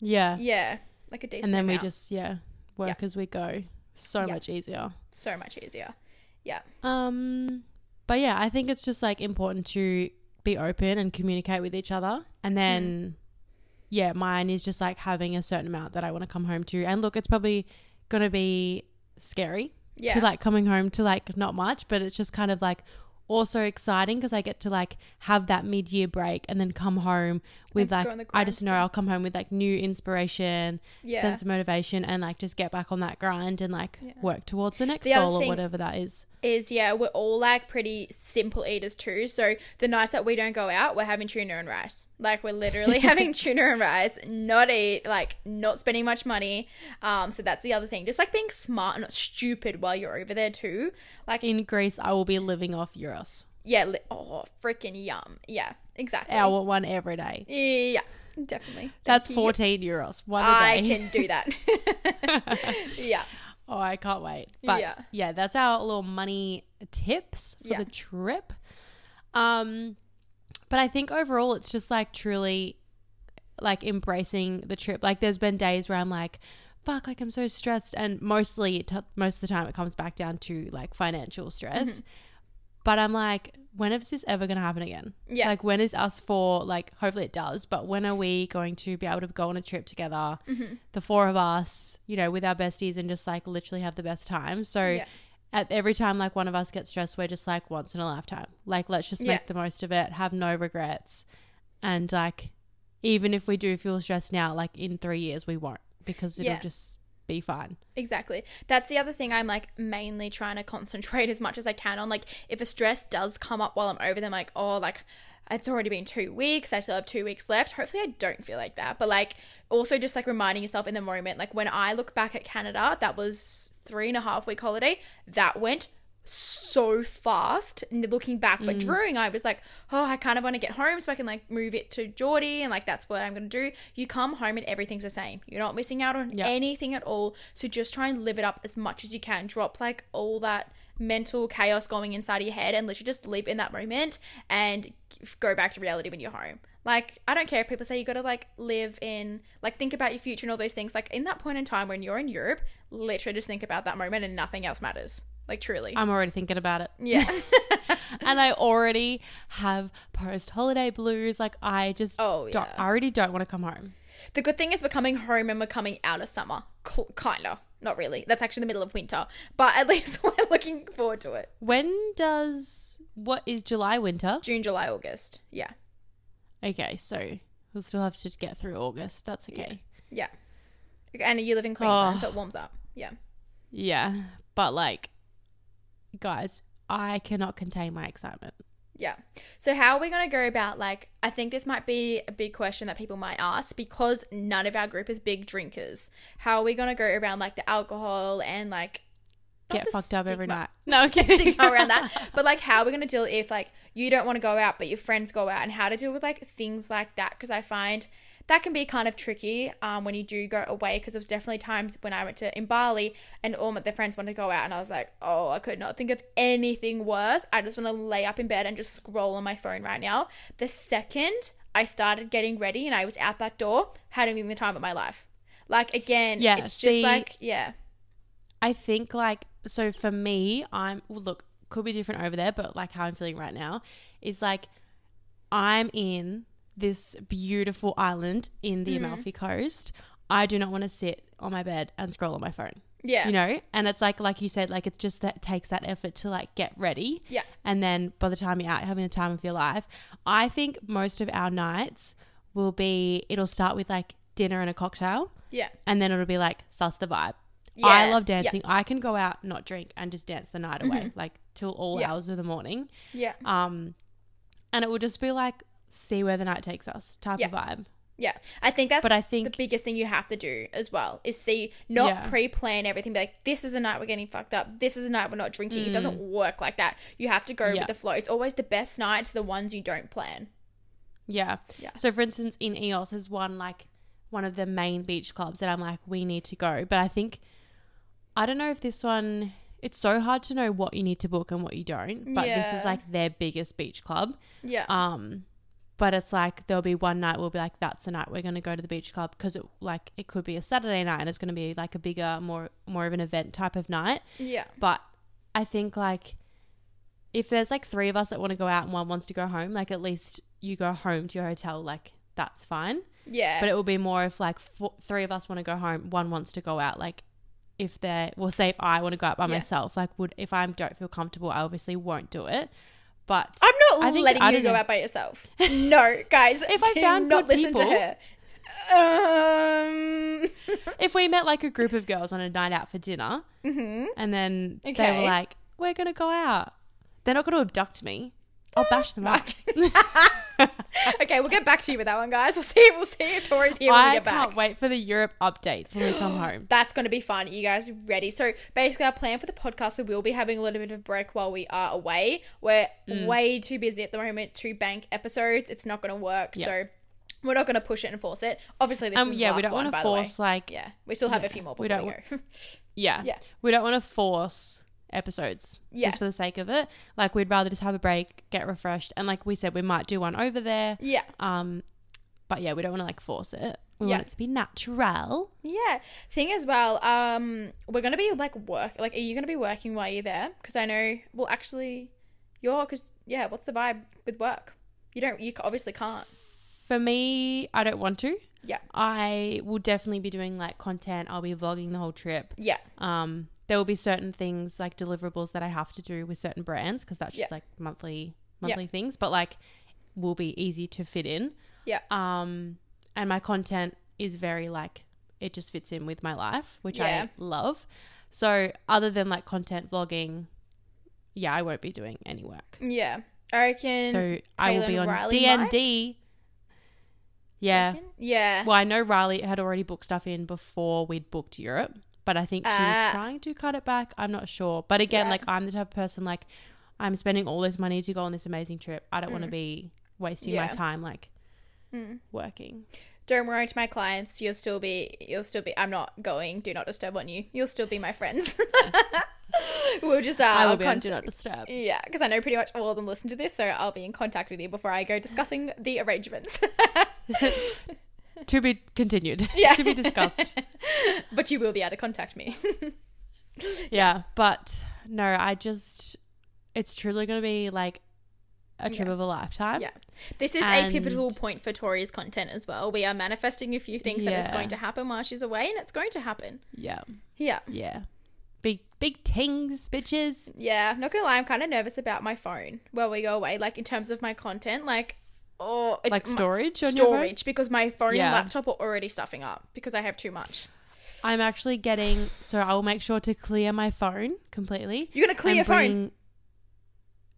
Yeah. yeah, like a decent. And then we just, yeah, work as we go. So Yeah. much easier. so much easier. Yeah, Um, but yeah, I think it's just like important to be open and communicate with each other. And then, yeah, mine is just like having a certain amount that I want to come home to. And look, it's probably going to be scary yeah, to like coming home to like not much, but it's just kind of like also exciting because I get to like have that mid year break and then come home with And like go on the I just know. I'll come home with like new inspiration, yeah. sense of motivation, and like just get back on that grind and like Yeah. work towards the next The goal or whatever that is. Is yeah, we're all like pretty simple eaters too. So the nights that we don't go out, we're having tuna and rice. Like we're literally having tuna and rice, not eat, like not spending much money. Um, so that's the other thing. Just like being smart and not stupid while you're over there too. Like In Greece, I will be living off gyros. yeah, li- oh freaking yum. Yeah, exactly. Hour one every day. Yeah, definitely. That's Thank you. 14 euros. One a I day. can do that. yeah. Oh, I can't wait. But Yeah. yeah, that's our little money tips for Yeah. the trip. Um but I think overall it's just like truly like embracing the trip. Like there's been days where I'm like fuck like I'm so stressed and mostly t- most of the time it comes back down to like financial stress. Mm-hmm. But I'm like when is this ever going to happen again? Yeah. Like when is us four like hopefully it does, but when are we going to be able to go on a trip together? Mm-hmm. The four of us, you know, with our besties and just like literally have the best time. So Yeah. at every time like one of us gets stressed, we're just like once in a lifetime. Like let's just Yeah. make the most of it, have no regrets. And like even if we do feel stressed now, like in 3 years we won't because it'll Yeah. just be fine. Exactly. That's the other thing I'm like mainly trying to concentrate as much as I can on. Like, if a stress does come up while I'm over them, like, oh, like, it's already been two weeks. I still have two weeks left. Hopefully, I don't feel like that. But, like, also just like reminding yourself in the moment, like, when I look back at Canada, that was three and a half week holiday, that went so fast and looking back but mm. during i was like oh i kind of want to get home so i can like move it to geordie and like that's what i'm gonna do. You come home and everything's the same. You're not missing out on Yep. anything at all so just try and live it up as much as you can. Drop like all that mental chaos going inside of your head and literally just live in that moment and go back to reality when you're home. Like i don't care if people say you gotta like live in like think about your future and all those things. Like in that point in time when you're in europe literally just think about that moment and nothing else matters like truly I'm already thinking about it. yeah and I already have post holiday blues. Like I just Oh, don't, yeah. I already don't want to come home. The good thing is we're coming home and we're coming out of summer. Cl- kinda. Not really. That's actually the middle of winter. But at least we're looking forward to it. When does what is July winter? June, July, August. Yeah. Okay, so we'll still have to get through August. That's okay. Yeah. And you live in Queensland, Oh. so it oh. warms up. Yeah. Yeah, but like, guys, I cannot contain my excitement. Yeah. So how are we going to go about like I think this might be a big question that people might ask because none of our group is big drinkers. How are we going to go around like the alcohol and like Get fucked up every night. No, okay. stigma around that. But like how are we going to deal if like you don't want to go out but your friends go out and how to deal with like things like that because I find that can be kind of tricky um, when you do go away because there was definitely times when I went to in Bali and all my the friends wanted to go out and I was like, oh, I could not think of anything worse. I just want to lay up in bed and just scroll on my phone right now. The second I started getting ready and I was out that door, having the time of my life. Like again, Yeah, it's just like yeah, I think like so for me, I'm well, look could be different over there, but like how I'm feeling right now is like I'm in this beautiful island in the Mm-hmm. Amalfi Coast. I do not want to sit on my bed and scroll on my phone. yeah, You know, and it's like like you said, like it's just that takes that effort to like get ready. Yeah. And then by the time you're out having the time of your life, I think most of our nights will be it'll start with like dinner and a cocktail yeah, and then it'll be like suss the vibe. Yeah. I Yeah, love yeah. dancing. I can go out, not drink, and just dance the night away, Mm-hmm. like till all Yeah. hours of the morning. yeah. Um, and it will just be like see where the night takes us type Yeah. of vibe. Yeah, I think that's But I think the biggest thing you have to do as well is see not Yeah. pre-plan everything. Be like, this is a night we're getting fucked up. This is a night we're not drinking. It doesn't work like that. You have to go Mm. Yeah. with the flow. It's always the best nights, the ones you don't plan. yeah. Yeah. So for instance, in Ios is one like one of the main beach clubs that I'm like we need to go. But I think I don't know if this one. It's so hard to know what you need to book and what you don't. But this is like their biggest beach club. Yeah, Um, but it's like there'll be one night we'll be like, that's the night we're going to go to the beach club because it like it could be a Saturday night and it's going to be like a bigger, more more of an event type of night. yeah, But I think like if there's like three of us that want to go out and one wants to go home, like at least you go home to your hotel, like that's fine. yeah. But it will be more if like four, three of us want to go home, one wants to go out, like. If they're, well, say if I want to go out by Yeah. myself, like, would if I don't feel comfortable, I obviously won't do it. But I'm not I letting I you go out by yourself. No, guys. If I found not good listen to people- her. Um. if we met like a group of girls on a night out for dinner mhm. and then they were like, we're going to go out, they're not going to abduct me. I'll bash them up. okay, we'll get back to you with that one, guys. We'll see. We'll see if Tori's here when we get back. I can't wait for the Europe updates when we come home. That's going to be fun. Are you guys ready? So basically, our plan for the podcast, we will be having a little bit of a break while we are away. We're Mm. way too busy at the moment to bank episodes. It's not going to work. Yeah. So we're not going to push it and force it. Obviously, this Um, is yeah, the we don't want to force like, yeah, Yeah, we still have a few more we before we, don't go. yeah, Yeah. we don't want to force episodes Yeah. just for the sake of it. Like we'd rather just have a break, get refreshed, and like we said, we might do one over there. yeah, Um, but yeah, we don't want to like force it. We Yeah. want it to be natural. yeah. Thing as well, um, we're going to be like work. Like, are you going to be working while you're there? Because I know. Well, actually, you're. Because yeah, what's the vibe with work? You don't. You obviously can't. For me, I don't want to. Yeah. I will definitely be doing like content. I'll be vlogging the whole trip. Yeah. Um, there will be certain things like deliverables that I have to do with certain brands because that's just Yeah. like monthly Yeah. monthly things, but like will be easy to fit in. Yeah. Um, and my content is very like it just fits in with my life, which Yeah. I love. So other than like content vlogging, yeah, I won't be doing any work. Yeah. I reckon. so I will be on Riley DND. Yeah. Yeah. Well, I know Riley had already booked stuff in before we'd booked Europe, but I think she Ah. was trying to cut it back. I'm not sure. But again, Right. like I'm the type of person like I'm spending all this money to go on this amazing trip. I don't want to Mm. be wasting Yeah. my time like Mm. working. Don't worry to my clients. You'll still be. You'll still be. I'm not going. Do not disturb on you. You'll still be my friends. we'll just. Uh, I will I'll be on cont- do not disturb. Yeah, because I know pretty much all of them listen to this, so I'll be in contact with you before I go discussing the arrangements. to be continued. yeah, to be discussed. but you will be able to contact me. yeah, but no, I just it's truly going to be like a trip of a lifetime. Yeah. This is a pivotal point for Tori's content as well. We are manifesting a few things that is Yeah. going to happen while she's away, and it's going to happen. Yeah. Yeah. Yeah. Big big tings, bitches. Yeah. Not gonna lie, I'm kind of nervous about my phone while we go away. Like in terms of my content, like oh, it's Like my- storage phone? storage because my phone Yeah. and laptop are already stuffing up because I have too much. I'm actually getting so I'll make sure to clear my phone completely. You're gonna clear your phone.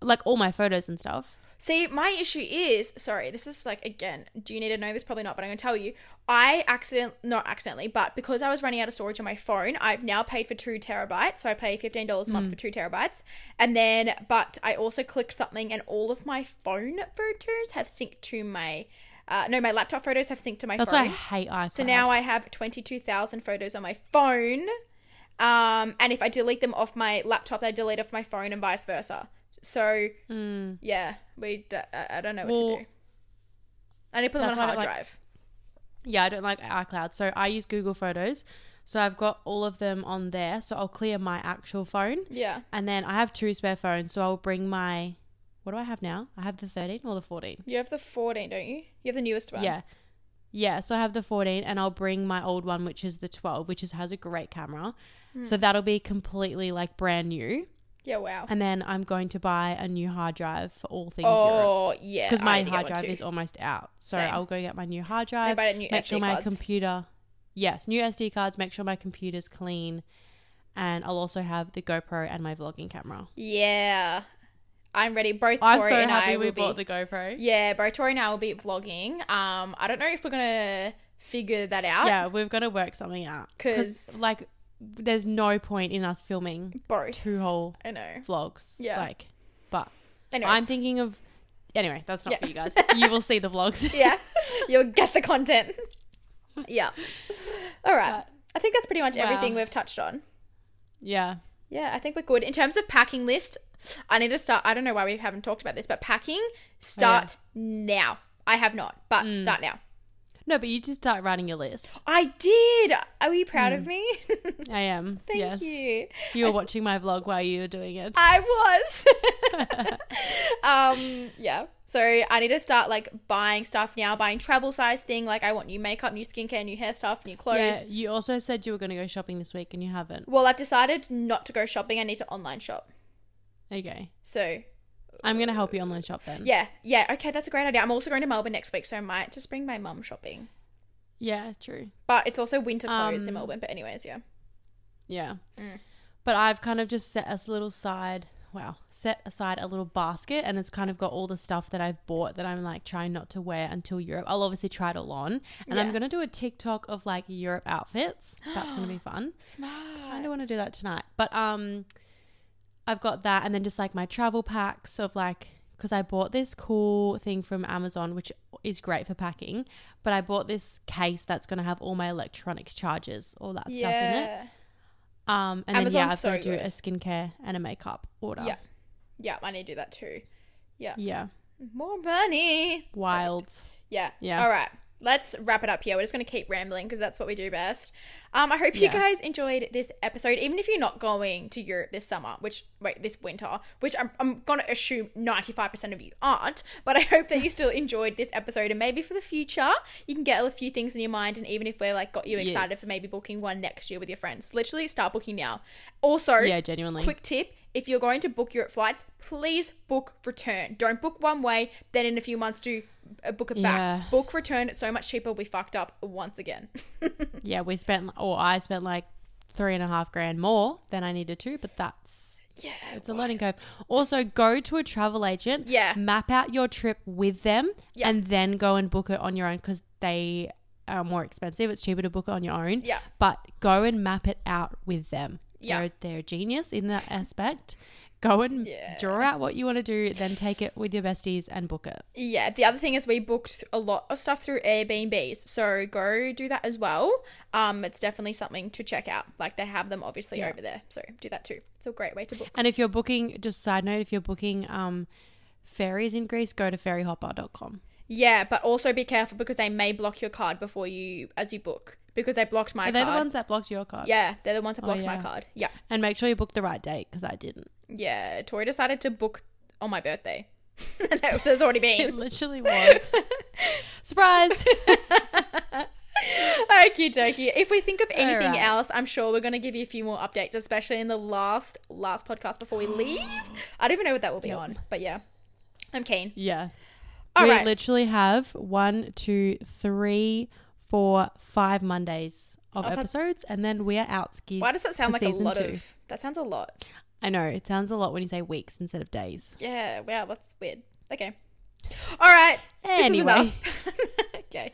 Like all my photos and stuff. See, my issue is sorry, this is like again, do you need to know this? Probably not, but I'm gonna tell you. I accident not accidentally, but because I was running out of storage on my phone, I've now paid for two terabytes. So I pay fifteen dollars a month for two terabytes. And then but I also clicked something and all of my phone photos have synced to my uh, no, my laptop photos have synced to my That's phone. why I hate iCloud. So now I have 22,000 photos on my phone. Um, and if I delete them off my laptop, they delete off my phone and vice versa. So, Mm. yeah, we. d- I don't know what Well, to do. I need to put them on a hard like- drive. Yeah, I don't like iCloud. So I use Google Photos. So I've got all of them on there. So I'll clear my actual phone. Yeah. And then I have two spare phones. So I'll bring my. What do I have now? I have the 13 or the 14? You have the 14, don't you? You have the newest one. Yeah. Yeah, so I have the 14 and I'll bring my old one which is the 12 which is, has a great camera. Hmm. So that'll be completely like brand new. Yeah, wow. And then I'm going to buy a new hard drive for all things Europe Oh, yeah. because my need to get hard drive too. is almost out. So Same. I'll go get my new hard drive. buy a new Make SD sure my cards. computer Yes, new SD cards, make sure my computer's clean. And I'll also have the GoPro and my vlogging camera. Yeah. I'm ready. Both Tori I'm so and happy I we will bought be. the GoPro. Yeah, both Tori and I will be vlogging. Um, I don't know if we're gonna figure that out. Yeah, we've got to work something out. Because like, there's no point in us filming both. two whole I know. vlogs. Yeah. Like, but Anyways, I'm thinking of. Anyway, that's not Yeah. for you guys. You will see the vlogs. yeah, you'll get the content. yeah. All right. But- I think that's pretty much everything we've touched on. yeah. Yeah, I think we're good. In terms of packing list, I need to start. I don't know why we haven't talked about this, but packing, start now. I have not, but Mm. start now. No, but you just start writing your list. I did. Are you proud of me? I am. Thank Mm. yes. you. You were I watching my vlog while you were doing it. I was. um, yeah. So I need to start like buying stuff now, buying travel size thing. Like I want new makeup, new skincare, new hair stuff, new clothes. yeah. You also said you were going to go shopping this week and you haven't. Well, I've decided not to go shopping. I need to online shop. Okay. So I'm going to help you online shop then. yeah, yeah. Okay, that's a great idea. I'm also going to Melbourne next week, so I might just bring my mum shopping. Yeah, true. But it's also winter clothes in Um, Melbourne. But anyways, yeah. Yeah. Mm. But I've kind of just set a little side, wow, set aside a little basket and it's kind of got all the stuff that I've bought that I'm like trying not to wear until Europe. I'll obviously try it all on. And I'm going to do a TikTok of like Europe outfits. That's going to be fun. I Smart. kind of want to do that tonight. But um I've got that and then just like my travel packs of like because I bought this cool thing from Amazon which is great for packing, but I bought this case that's going to have all my electronics chargers, all that stuff in it. Yeah. Um, and then yeah, I've so got to do good. a skincare and a makeup order. Yeah. Yeah, I need to do that too. yeah, yeah, More money. wild. Yeah. Yeah. All right. Let's wrap it up here. We're just going to keep rambling because that's what we do best. Um, I hope you guys enjoyed this episode, even if you're not going to Europe this summer, which, wait, this winter, which I'm, I'm going to assume 95% of you aren't, but I hope that you still enjoyed this episode and maybe for the future, you can get a few things in your mind. And even if we're like got you excited Yes. for maybe booking one next year with your friends, literally start booking now. Also, Yeah, genuinely. Quick tip if you're going to book Europe flights, please book return. Don't book one way, then in a few months do uh, book it Yeah. back. Book return, it's so much cheaper. We fucked up once again. Yeah, we spent, or I spent like three and a half grand more than I needed to, but that's yeah. it's a learning curve. Also, go to a travel agent. Yeah. Map out your trip with them, Yeah. and then go and book it on your own because they are more expensive. It's cheaper to book it on your own. Yeah. But go and map it out with them. Yeah. They're, they're genius in that aspect. Go and Yeah. draw out what you want to do, then take it with your besties and book it. Yeah, the other thing is we booked a lot of stuff through Airbnbs, so go do that as well. Um, it's definitely something to check out. Like they have them obviously Yeah. over there, so do that too. It's a great way to book. And if you're booking, just side note, if you're booking um, ferries in Greece, go to ferryhopper.com. Yeah, but also be careful because they may block your card before you as you book because they blocked my Are they card. the ones that blocked your card? yeah, they're the ones that Oh, blocked my yeah. card. Yeah, And make sure you book the right date because I didn't. yeah. Tori decided to book on my birthday. no, there's already It been. literally was. Surprise! Okie dokie. If we think of anything else, I'm sure we're going to give you a few more updates, especially in the last last podcast before we leave. I don't even know what that will be on, but yeah, I'm keen. Yeah. All we right. literally have one, two, three, four, five Mondays of that's- episodes, and then we are out skis. Why does that sound like a lot two. of? That sounds a lot. I know it sounds a lot when you say weeks instead of days. Yeah. Wow, that's weird. Okay. All right. Anyway. okay.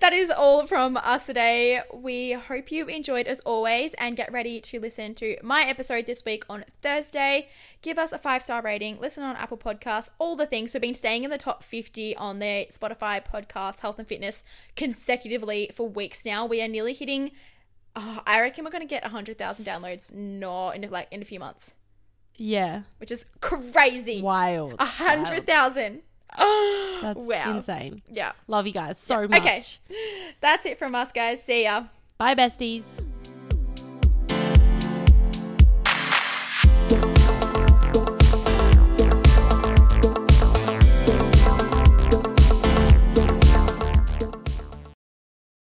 That is all from us today. We hope you enjoyed as always and get ready to listen to my episode this week on Thursday. Give us a five star rating, listen on Apple Podcasts, all the things. We've been staying in the top 50 on the Spotify podcast, health and fitness consecutively for weeks now. We are nearly hitting, oh, I reckon we're going to get 100,000 downloads not in like in a few months, Yeah, which is crazy. wild. A hundred thousand. That's wow. insane. Yeah. Love you guys so much. Okay. That's it from us, guys. See ya. Bye, besties.